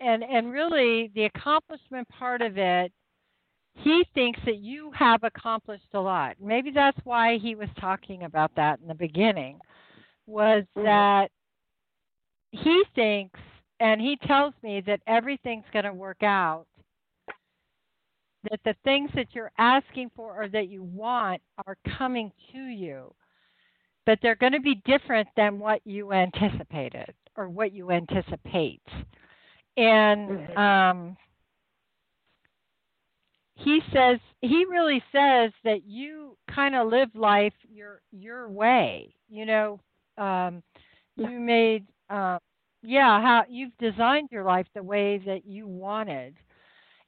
and and really the accomplishment part of it he thinks that you have accomplished a lot. Maybe that's why he was talking about that in the beginning was Mhm. that he thinks and he tells me that everything's going to work out that the things that you're asking for or that you want are coming to you but they're going to be different than what you anticipated or what you anticipate. And um he says he really says that you kind of live life your your way you know? Um you made uh yeah how you've designed your life the way that you wanted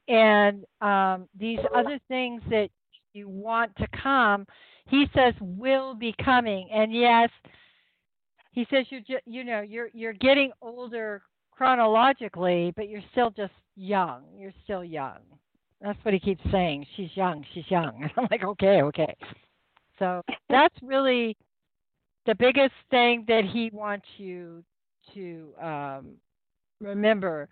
and um these other things that you want to come he says will be coming. And yes he says you're you know you're you're getting older chronologically but you're still just young. You're still young. That's what he keeps saying. She's young. She's young. And i'm like okay okay. So that's really the biggest thing that he wants you to um remember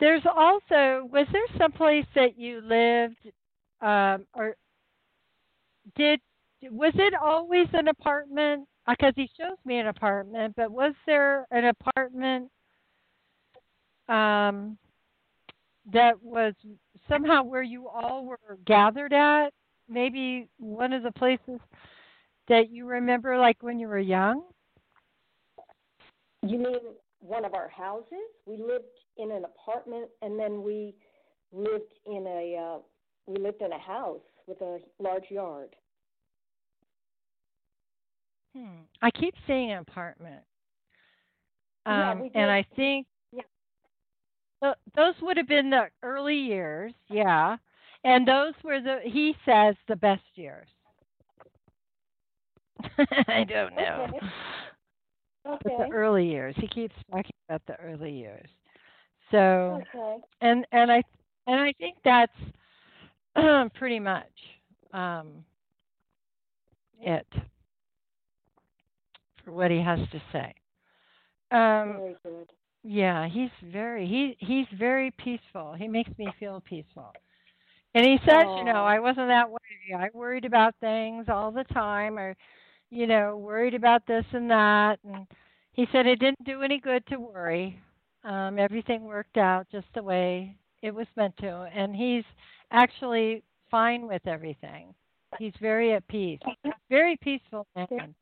there's also was there someplace that you lived um or did was it always an apartment because he shows me an apartment but was there an apartment um that was somehow where you all were gathered at maybe one of the places that you remember, like when you were young? You mean one of our houses? We lived in an apartment, and then we lived in a uh, we lived in a house with a large yard. Hmm. I keep saying apartment. Um, yeah, and I think Yeah. th- those would have been the early years, yeah. And those were the he says the best years. I don't know. Okay. But the early years. He keeps talking about the early years. So Okay. and and I and I think that's pretty much um, it for what he has to say. Um, Very good. yeah, he's very he he's very peaceful. He makes me feel peaceful. And he says, you know, I wasn't that way. I worried about things all the time or you know, worried about this and that and he said it didn't do any good to worry. Um everything worked out just the way it was meant to and he's actually fine with everything. He's very at peace. Very peaceful man.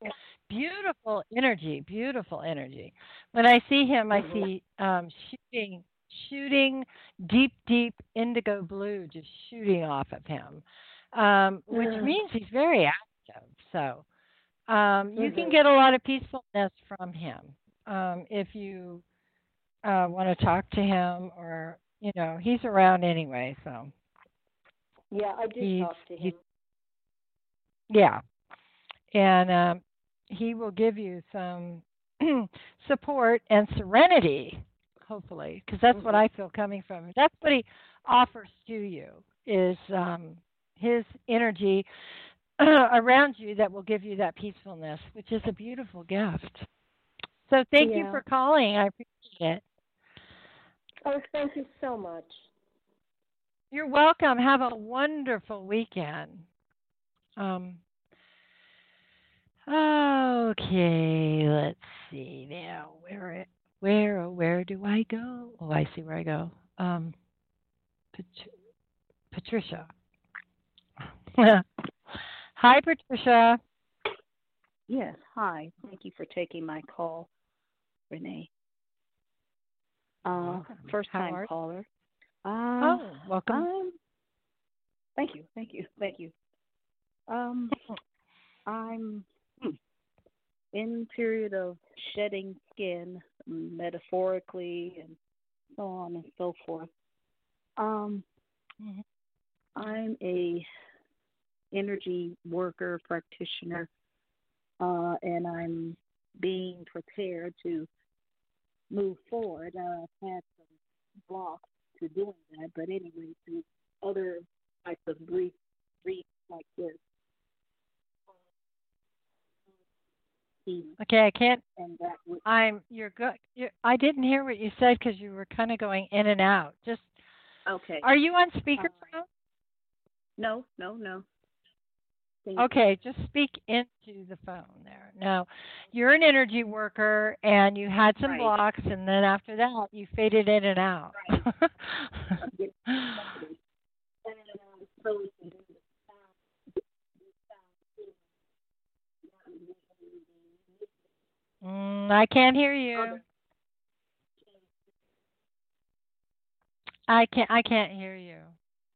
Beautiful energy, beautiful energy. When I see him, I see um shooting shooting deep deep indigo blue just shooting off of him. Um which Mm. means he's very active. So, um you can Mhm. get a lot of peacefulness from him. Um if you uh want to talk to him or you know, he's around anyway, so Yeah, I did He's- talk to him. he- yeah. And um he will give you some support and serenity, hopefully, because that's what Mhm. I feel coming from him. That's what he offers to you is um his energy around you that will give you that peacefulness, which is a beautiful gift. So thank you for calling. I appreciate it. Oh, thank you so much. You're welcome. Have a wonderful weekend. Um, okay, let's see now. Where, where, oh, where do I go? Oh, I see where I go. Um, Pat- Patricia. Hi, Patricia. Yes, hi. Thank you for taking my call, Renee. Uh, first time caller. Uh, Oh, welcome. I'm, thank you, thank you, thank you. Um, I'm in period of shedding skin, metaphorically, and so on and so forth. Um, Mhm. I'm a energy worker practitioner, uh, and I'm being prepared to move forward. Uh, I've had some blocks to doing that, but anyway, through other types of grief, grief like this. Okay, I can't. And that would, I'm. You're good. You're, I didn't hear what you said because you were kind of going in and out. Just. okay. Are you on speakerphone? No, no, no. Thank you. Okay, just speak into the phone there. Now, you're an energy worker and you had some Right. blocks, and then after that, you faded in and out. getting started. And so we can do the sound, the sound too. mm, I can't hear you. I can't. I can't hear you.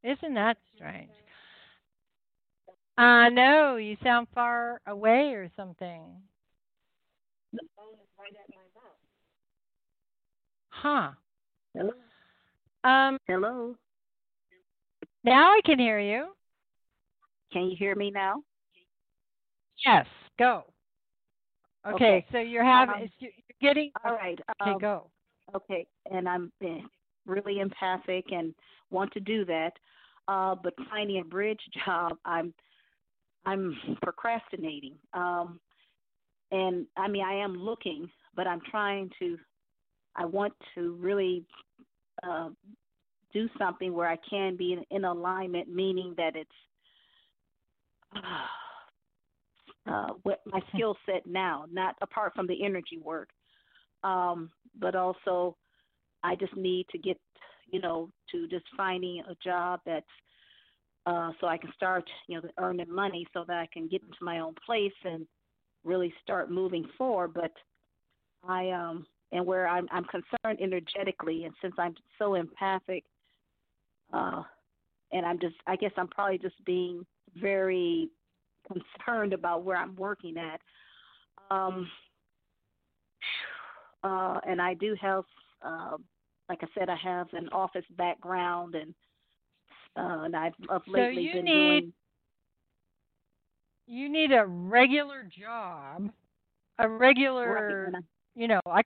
Isn't that strange? Uh know. you sound far away or something. The phone is right at my mouth. Huh. Hello. Um. Hello. Now I can hear you. Can you hear me now? Yes. Go. Okay. Okay. So you're having. Um, you're getting. All right. Okay. um, go. Okay, and I'm eh, really empathic and want to do that, uh, but finding a bridge job, I'm I'm procrastinating. Um, and I mean, I am looking, but I'm trying to. I want to really uh, do something where I can be in, in alignment, meaning that it's uh, what my skill set now, not apart from the energy work, um, but also I just need to get, you know, to just finding a job that's uh, so I can start, you know, earning money so that I can get into my own place and really start moving forward. But I um and where I'm I'm concerned energetically, and since I'm so empathic, uh, and I'm just I guess I'm probably just being very concerned about where I'm working at. Um, uh, and I do have, uh, like I said, I have an office background, and uh, and I've of lately so you been need, doing. You need a regular job, a regular, Right, you know, I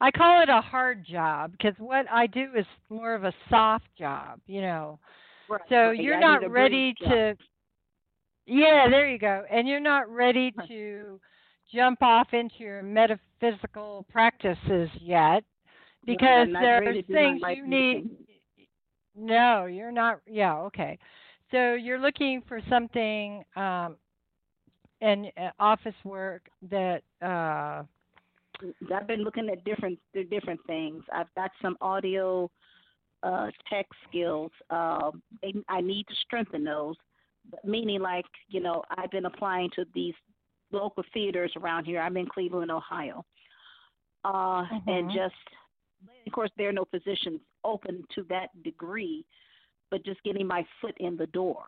I call it a hard job because what I do is more of a soft job, you know. right, So right. you're I not ready job. to Yeah, there you go. And you're not ready to jump off into your metaphysical practices yet because I'm not there's to do my things you need. No, you're not yeah, okay. So you're looking for something um and uh, office work that uh I've been looking at different different things. I've got some audio uh tech skills. Um I need to strengthen those. But meaning like, you know, I've been applying to these local theaters around here. I'm in Cleveland, Ohio. Uh and Mhm. just of course there are no positions open to that degree, but just getting my foot in the door.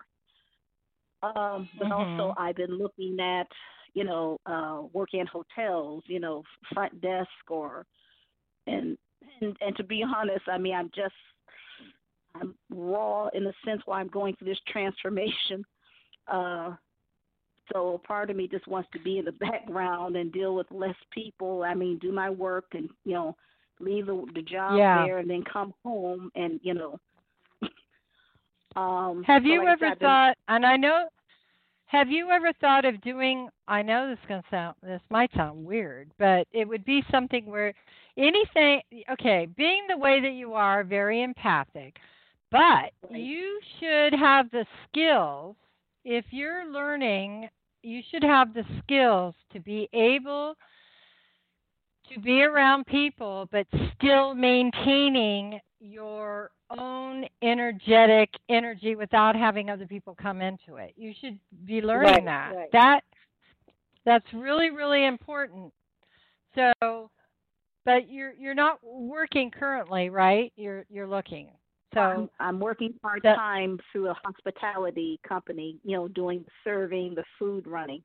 Um, but also Mhm. I've been looking at you know, uh, work in hotels, you know, front desk or, and and and to be honest, I mean, I'm just I'm raw in the sense why I'm going through this transformation. Uh, so part of me just wants to be in the background and deal with less people. I mean, do my work and you know, leave the, the job Yeah. there and then come home and you know. um, Have so you like ever been- thought and I know have you ever thought of doing I know this is going to sound this might sound weird, but it would be something where anything okay, being the way that you are, very empathic, but Right. you should have the skills if you're learning, you should have the skills to be able to be around people but still maintaining your own energetic energy without having other people come into it. You should be learning Right, that. right. That that's really really important. So but you're you're not working currently, right? You're you're looking. So I'm, I'm working part time through a hospitality company, you know, doing serving, the food running.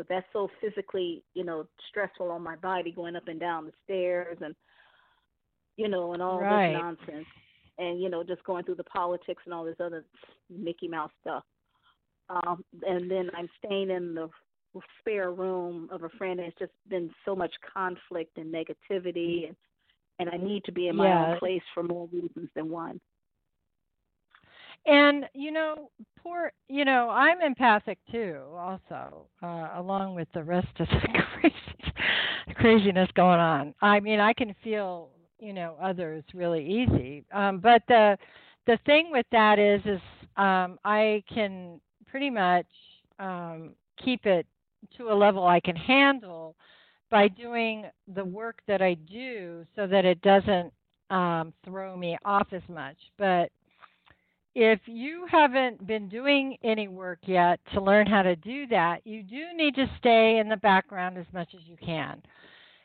But that's so physically, you know, stressful on my body going up and down the stairs and you know, and all Right. this nonsense. And, you know, just going through the politics and all this other Mickey Mouse stuff. Um and then I'm staying in the spare room of a friend and it's just been so much conflict and negativity and and I need to be in my Yeah. own place for more reasons than one. And you know, poor, you know, I'm empathic too, also, uh, along with the rest of the crazy, craziness going on. I mean, I can feel, you know, others really easy. Um, but the the thing with that is, is um, I can pretty much um, keep it to a level I can handle by doing the work that I do, so that it doesn't um, throw me off as much. But if you haven't been doing any work yet to learn how to do that, you do need to stay in the background as much as you can.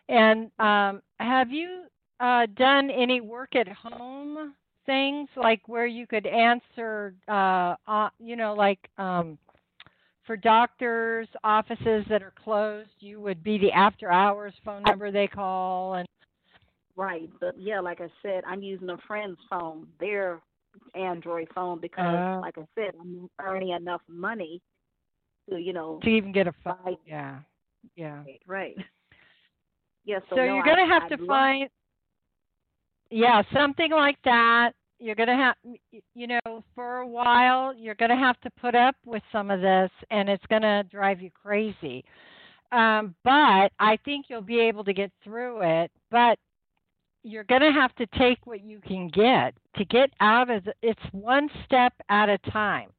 And um, have you uh, done any work at home things like where you could answer, uh, uh, you know, like um, for doctors' offices that are closed, you would be the after hours phone number they call and Right, but yeah, like I said, I'm using a friend's phone, their Android phone, because, Oh. like I said, I'm earning enough money to, you know, to even get a phone. buy. Yeah, yeah. Right. Yeah, so, So, no, you're going to have I'd to love- find, yeah, something like that. You're going to have, you know, for a while, you're going to have to put up with some of this, and it's going to drive you crazy. Um, but I think you'll be able to get through it. But you're going to have to take what you can get to get out of the, it's one step at a time.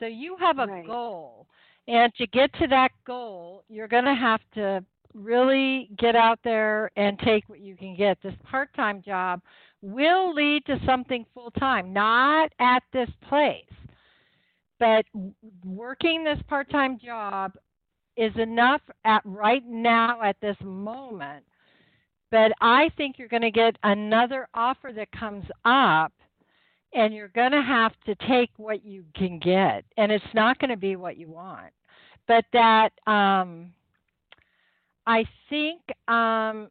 So you have a Right. goal, and to get to that goal, you're going to have to really get out there and take what you can get. This part time job will lead to something full time, not at this place. but working this part-time job is enough at right now at this moment. But I think you're going to get another offer that comes up and you're going to have to take what you can get and it's not going to be what you want. But that um I think um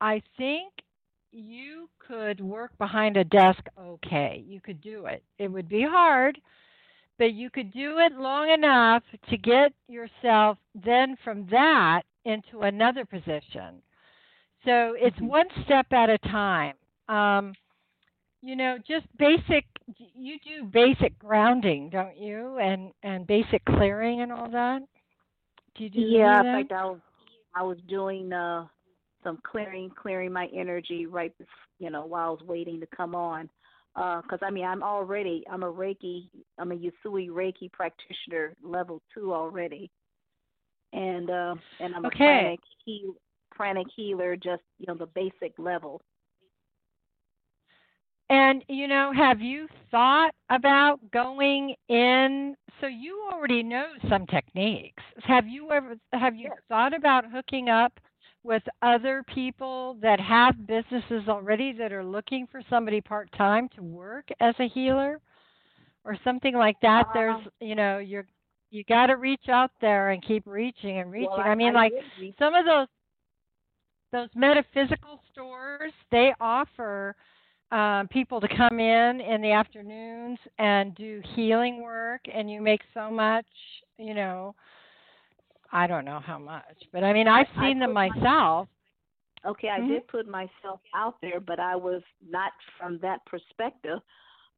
I think you could work behind a desk okay. You could do it. It would be hard, but you could do it long enough to get yourself then from that into another position. So it's mm-hmm. one step at a time. Um, you know, just basic. You do basic grounding, don't you? And and basic clearing and all that. Do you do yeah, in fact, I was I was doing uh some clearing, clearing my energy right, before, you know, while I was waiting to come on. Because uh, I mean, I'm already, I'm a Reiki, I'm a Usui Reiki practitioner, level two already, and uh, and I'm okay. a pranic heal, pranic healer, just you know, the basic level. And you know, have you thought about going in? So you already know some techniques. Have you ever have you yes. thought about hooking up with other people that have businesses already that are looking for somebody part time to work as a healer or something like that uh, there's you know you're you got to reach out there and keep reaching and reaching well, i, mean I like some of those those metaphysical stores they offer um, people to come in in the afternoons and do healing work and you make so much you know I don't know how much, but I mean I've seen them myself. My, okay, I mm-hmm. did put myself out there, but I was not from that perspective.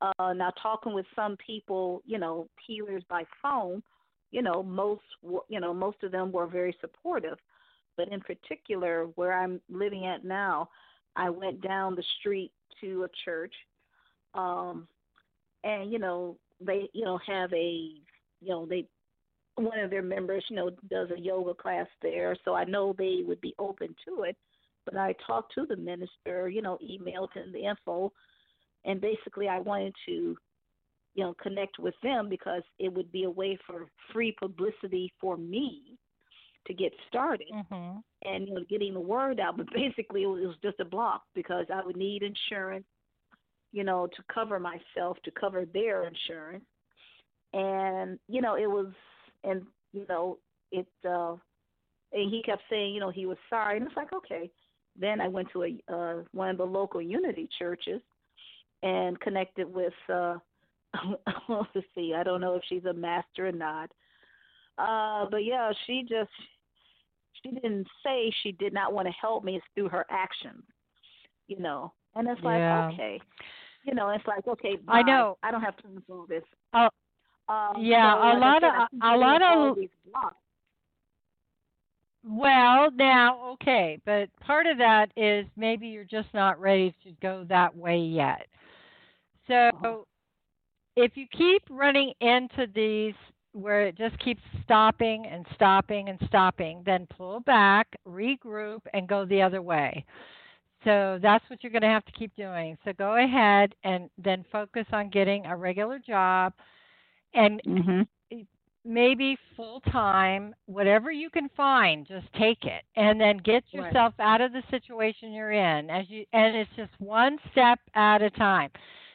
Uh, now talking with some people, you know, healers by phone, you know, most you know most of them were very supportive, but in particular where I'm living at now, I went down the street to a church, um, and you know they you know have a you know they one of their members, you know, does a yoga class there, so I know they would be open to it. But I talked to the minister, you know, emailed him the info, and basically I wanted to, you know, connect with them because it would be a way for free publicity for me to get started mm-hmm. and you know getting the word out. But basically, it was just a block because I would need insurance, you know, to cover myself to cover their insurance, and you know, it was and you know it uh and he kept saying you know he was sorry and it's like okay then i went to a uh one of the local unity churches and connected with uh let's see i don't know if she's a master or not uh but yeah she just she didn't say she did not want to help me it's through her actions you know and it's like yeah. okay you know it's like okay bye. i know i don't have time for all this uh, um, yeah, so, a lot of a lot of. Well, now, okay, but part of that is maybe you're just not ready to go that way yet. So, uh-huh. if you keep running into these where it just keeps stopping and stopping and stopping, then pull back, regroup, and go the other way. So that's what you're going to have to keep doing. So go ahead and then focus on getting a regular job and mm-hmm. maybe full time, whatever you can find, just take it, and then get yourself right. out of the situation you're in. As you, and it's just one step at a time.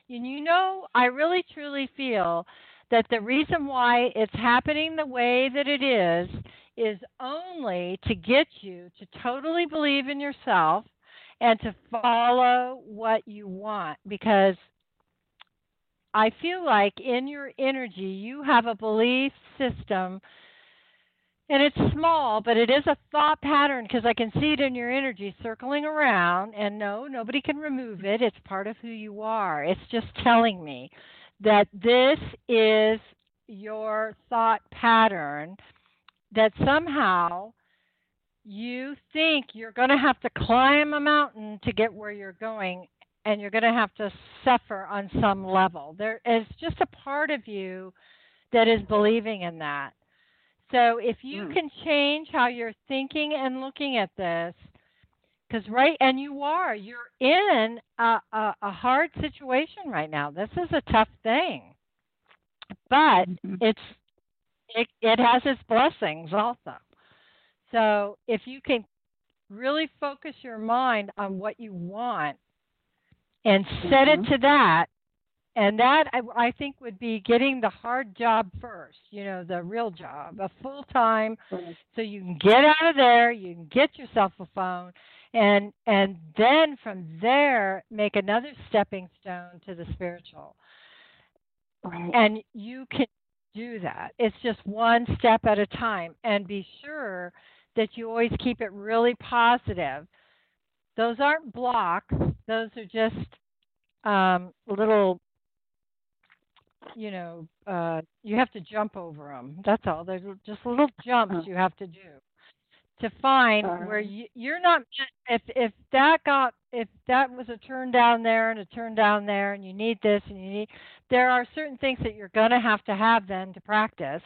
And you know, I really truly feel that the reason why it's happening the way that it is is only to get you to totally believe in yourself and to follow what you want because I feel like in your energy, you have a belief system, and it's small, but it is a thought pattern because I can see it in your energy circling around. And no, nobody can remove it. It's part of who you are. It's just telling me that this is your thought pattern that somehow you think you're going to have to climb a mountain to get where you're going and you're going to have to suffer on some level. There is just a part of you that is believing in that. So if you mm. can change how you're thinking and looking at this, because right, and you are, you're in a, a, a hard situation right now. This is a tough thing. but Mhm. it's it it has its blessings also. So if you can really focus your mind on what you want and set it Mhm. to that, and that I, I think would be getting the hard job first, you know, the real job, a full time, Right. so you can get out of there, you can get yourself a phone, and and then from there make another stepping stone to the spiritual Right. and you can do that. It's just one step at a time. And be sure that you always keep it really positive. Those aren't blocks, those are just um, little, you know, uh, you have to jump over them. That's all. They're just little jumps you have to do to find where you, you're not if if that got if that was a turn down there and a turn down there and you need this and you need there are certain things that you're going to have to have then to practice.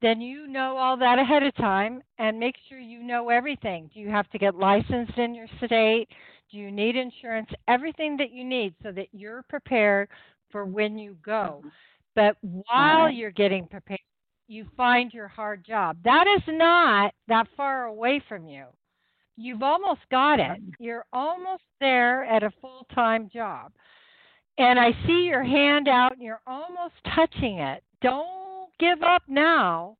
Then you know all that ahead of time and make sure you know everything. Do you have to get licensed in your state? Do you need insurance? Everything that you need so that you're prepared for when you go. Mm-hmm. But while you're getting prepared you find your hard job. That is not that far away from you. You've almost got it. You're almost there at a full time job. And I see your hand out and you're almost touching it. Don't give up now.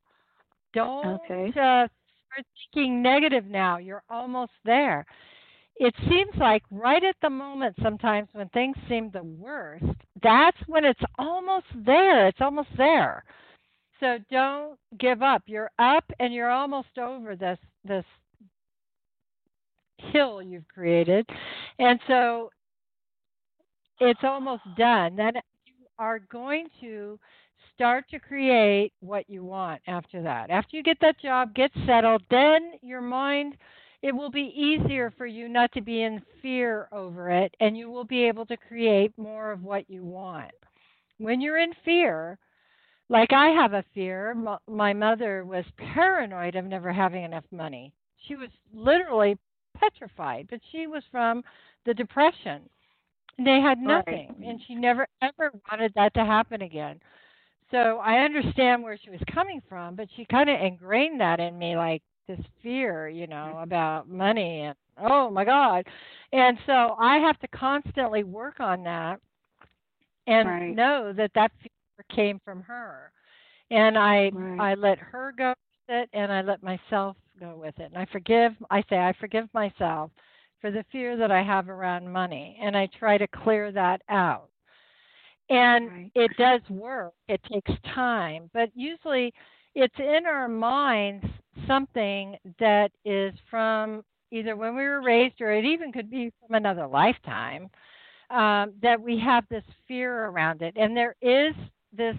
Don't Okay. uh, start thinking negative now. You're almost there. It seems like right at the moment, sometimes when things seem the worst, that's when it's almost there. It's almost there. So don't give up. You're up and you're almost over this this hill you've created. And so it's almost done. Then you are going to start to create what you want after that. After you get that job, get settled, then your mind it will be easier for you not to be in fear over it and you will be able to create more of what you want. When you're in fear, like I have a fear, my mother was paranoid of never having enough money. She was literally petrified, but she was from the depression. They had Right. nothing, and she never ever wanted that to happen again. So I understand where she was coming from, but she kind of ingrained that in me, like this fear, you know, mm-hmm. about money and oh my God. And so I have to constantly work on that and Right. know that that fear came from her. And I Right. I let her go with it and I let myself go with it. And I forgive I say I forgive myself for the fear that I have around money and I try to clear that out. And Right. it does work. It takes time, but usually it's in our minds something that is from either when we were raised or it even could be from another lifetime um, that we have this fear around it. And there is this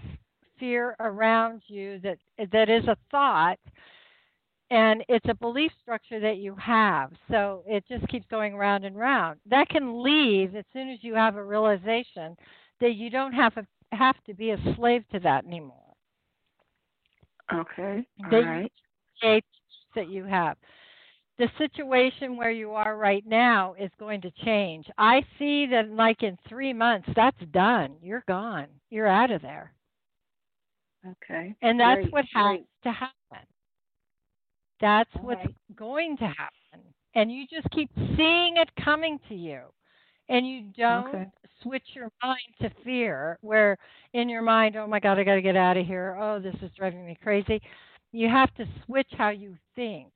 fear around you that that is a thought and it's a belief structure that you have. So it just keeps going round and round. That can leave as soon as you have a realization that you don't have a, have to be a slave to that anymore. Okay. All That right. create that you have. The situation where you are right now is going to change. I see that like in three months, that's done. You're gone. You're out of there. Okay. And that's Great, what has great. to happen. That's All what's right. going to happen. And you just keep seeing it coming to you. And you don't Okay. switch your mind to fear, where in your mind, oh my God, I got to get out of here. Oh, this is driving me crazy. You have to switch how you think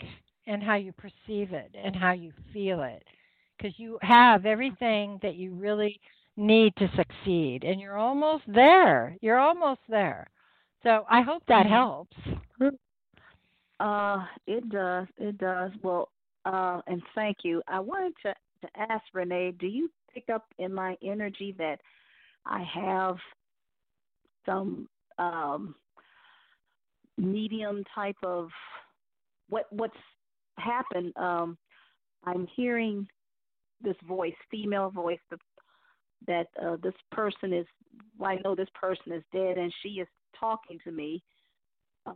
and how you perceive it and how you feel it. Because you have everything that you really need to succeed. And you're almost there. You're almost there. So I hope that Mhm. helps. Uh, it does. It does. Well, uh, and thank you. I wanted to to ask Renee, do you pick up in my energy that I have some um medium type of what what's happened? Um, I'm hearing this voice, female voice, that that uh, this person is. Well, I know this person is dead, and she is talking to me.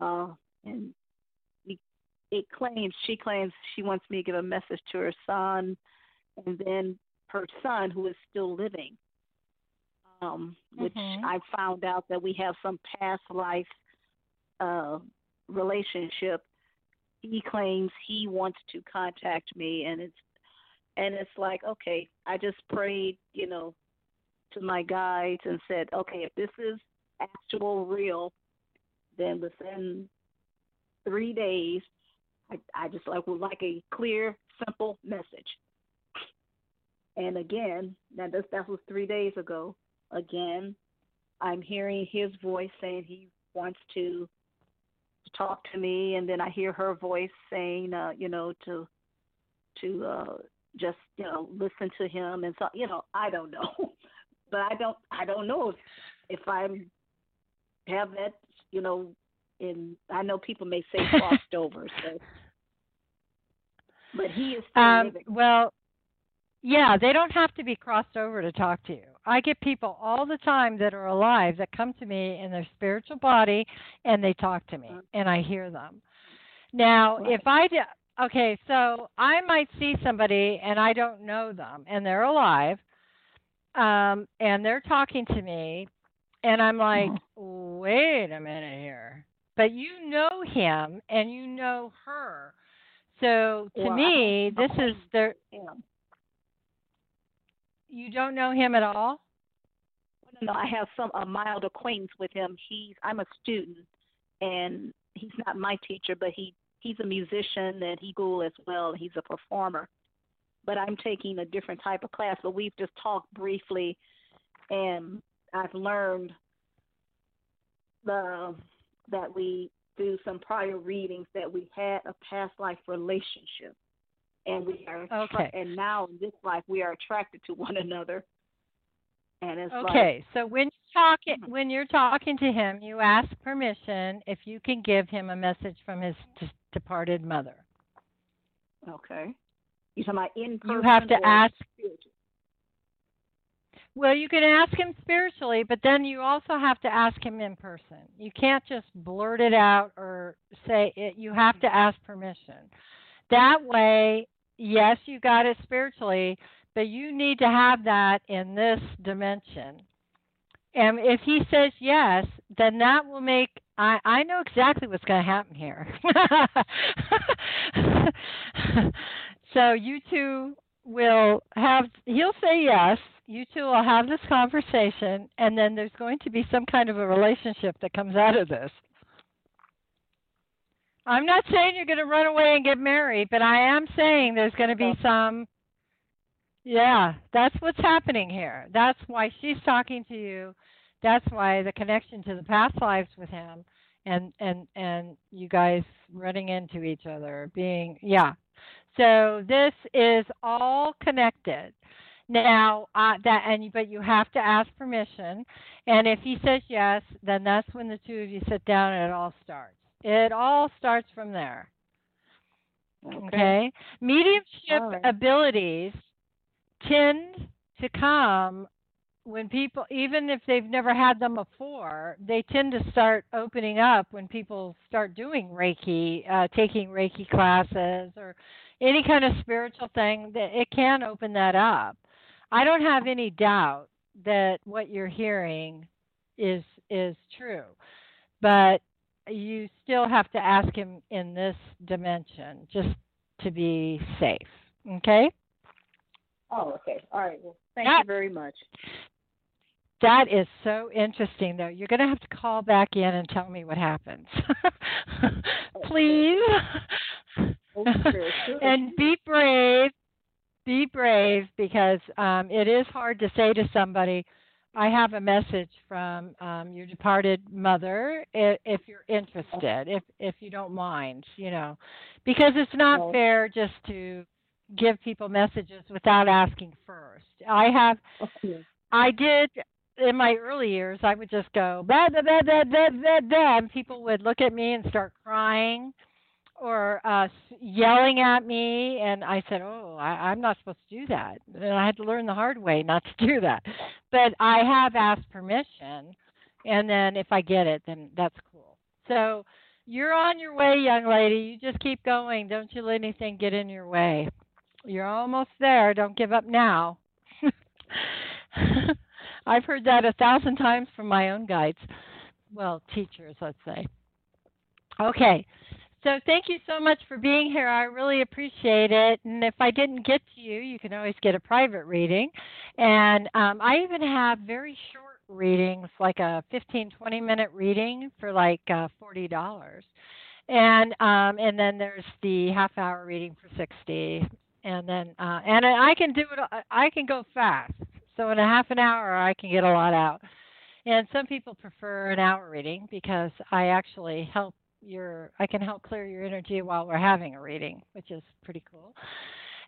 Uh, and it claims she claims she wants me to give a message to her son and then her son who is still living um, which Mhm. I found out that we have some past life uh, relationship. He claims he wants to contact me, and it's and it's like okay, I just prayed, you know, to my guides and said, okay, if this is actual real, then within three days, I, I just like would like a clear, simple message. And again, now this that was three days ago. Again, I'm hearing his voice saying he wants to talk to me, and then I hear her voice saying, uh, you know, to to uh, just you know listen to him, and so you know, I don't know, but I don't I don't know if if I'm have that you know in I know people may say crossed over, so but he is Um, living. well, yeah, they don't have to be crossed over to talk to you. I get people all the time that are alive that come to me in their spiritual body and they talk to me Mhm. and I hear them. Now, Right. if I do, okay, so I might see somebody and I don't know them and they're alive um and they're talking to me and I'm like, "Wait a minute here." But you know him and you know her. So to I me, this is their him. You don't know him at all? No, I have some a mild acquaintance with him. He's I'm a student, and he's not my teacher, but he he's a musician at Eagle as well. He's a performer, but I'm taking a different type of class. But we've just talked briefly, and I've learned the that we do some prior readings that we had a past life relationship, and we are Okay. and now in this life we are attracted to one another. And it's like Okay, so when you're talking Mhm. when you're talking to him, you ask permission if you can give him a message from his d- departed mother. Okay. You talking about in? You have to ask spiritual? Well, you can ask him spiritually, but then you also have to ask him in person. You can't just blurt it out or say it. You have to ask permission. That way, yes, you got it spiritually, but you need to have that in this dimension. And if he says yes, then that will make I I know exactly what's going to happen here. so you two will have he'll say yes you two will have this conversation and then there's going to be some kind of a relationship that comes out of this i'm not saying you're going to run away and get married but i am saying there's going to be some yeah that's what's happening here. That's why she's talking to you. That's why the connection to the past lives with him and and and you guys running into each other being yeah. So this is all connected. Now uh, that and but you have to ask permission, and if he says yes, then that's when the two of you sit down and it all starts. It all starts from there. Okay. Mediumship All right. abilities tend to come when people, even if they've never had them before, they tend to start opening up when people start doing Reiki, uh, taking Reiki classes, or any kind of spiritual thing. That it can open that up. I don't have any doubt that what you're hearing is is true, but you still have to ask him in this dimension just to be safe. Okay? Oh, okay. All right. Well, thank That- you very much. That is so interesting, though. You're going to have to call back in and tell me what happens. Please. Oh, sure, sure. and be brave. Be brave because um, it is hard to say to somebody, I have a message from um, your departed mother if, if you're interested, if if you don't mind, you know, because it's not No. fair just to give people messages without asking first. I have Okay. I did in my early years. I would just go blah blah blah blah blah blah, blah and people would look at me and start crying or uh yelling at me, and I said, "Oh, I, I'm not supposed to do that." And I had to learn the hard way not to do that. But I have asked permission, and then if I get it, then that's cool. So you're on your way, young lady. You just keep going. Don't you let anything get in your way. You're almost there. Don't give up now. I've heard that a thousand times from my own guides. Well, teachers, let's say. Okay. So thank you so much for being here. I really appreciate it. And if I didn't get to you, you can always get a private reading. And um, I even have very short readings, like a 15, 20 minute reading for like uh, $40. And um, and then there's the half hour reading for 60 and then uh, and I can do it. I can go fast. So in a half an hour, I can get a lot out. And some people prefer an hour reading because I actually help your I can help clear your energy while we're having a reading, which is pretty cool.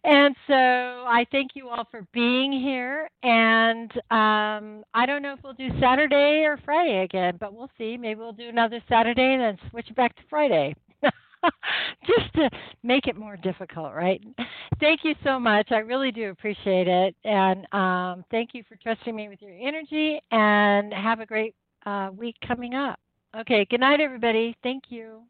And so I thank you all for being here. And um, I don't know if we'll do Saturday or Friday again, but we'll see. Maybe we'll do another Saturday and then switch back to Friday. just to make it more difficult, right? Thank you so much. I really do appreciate it. And um, thank you for trusting me with your energy. And have a great uh, week coming up. Okay, good night, everybody. Thank you.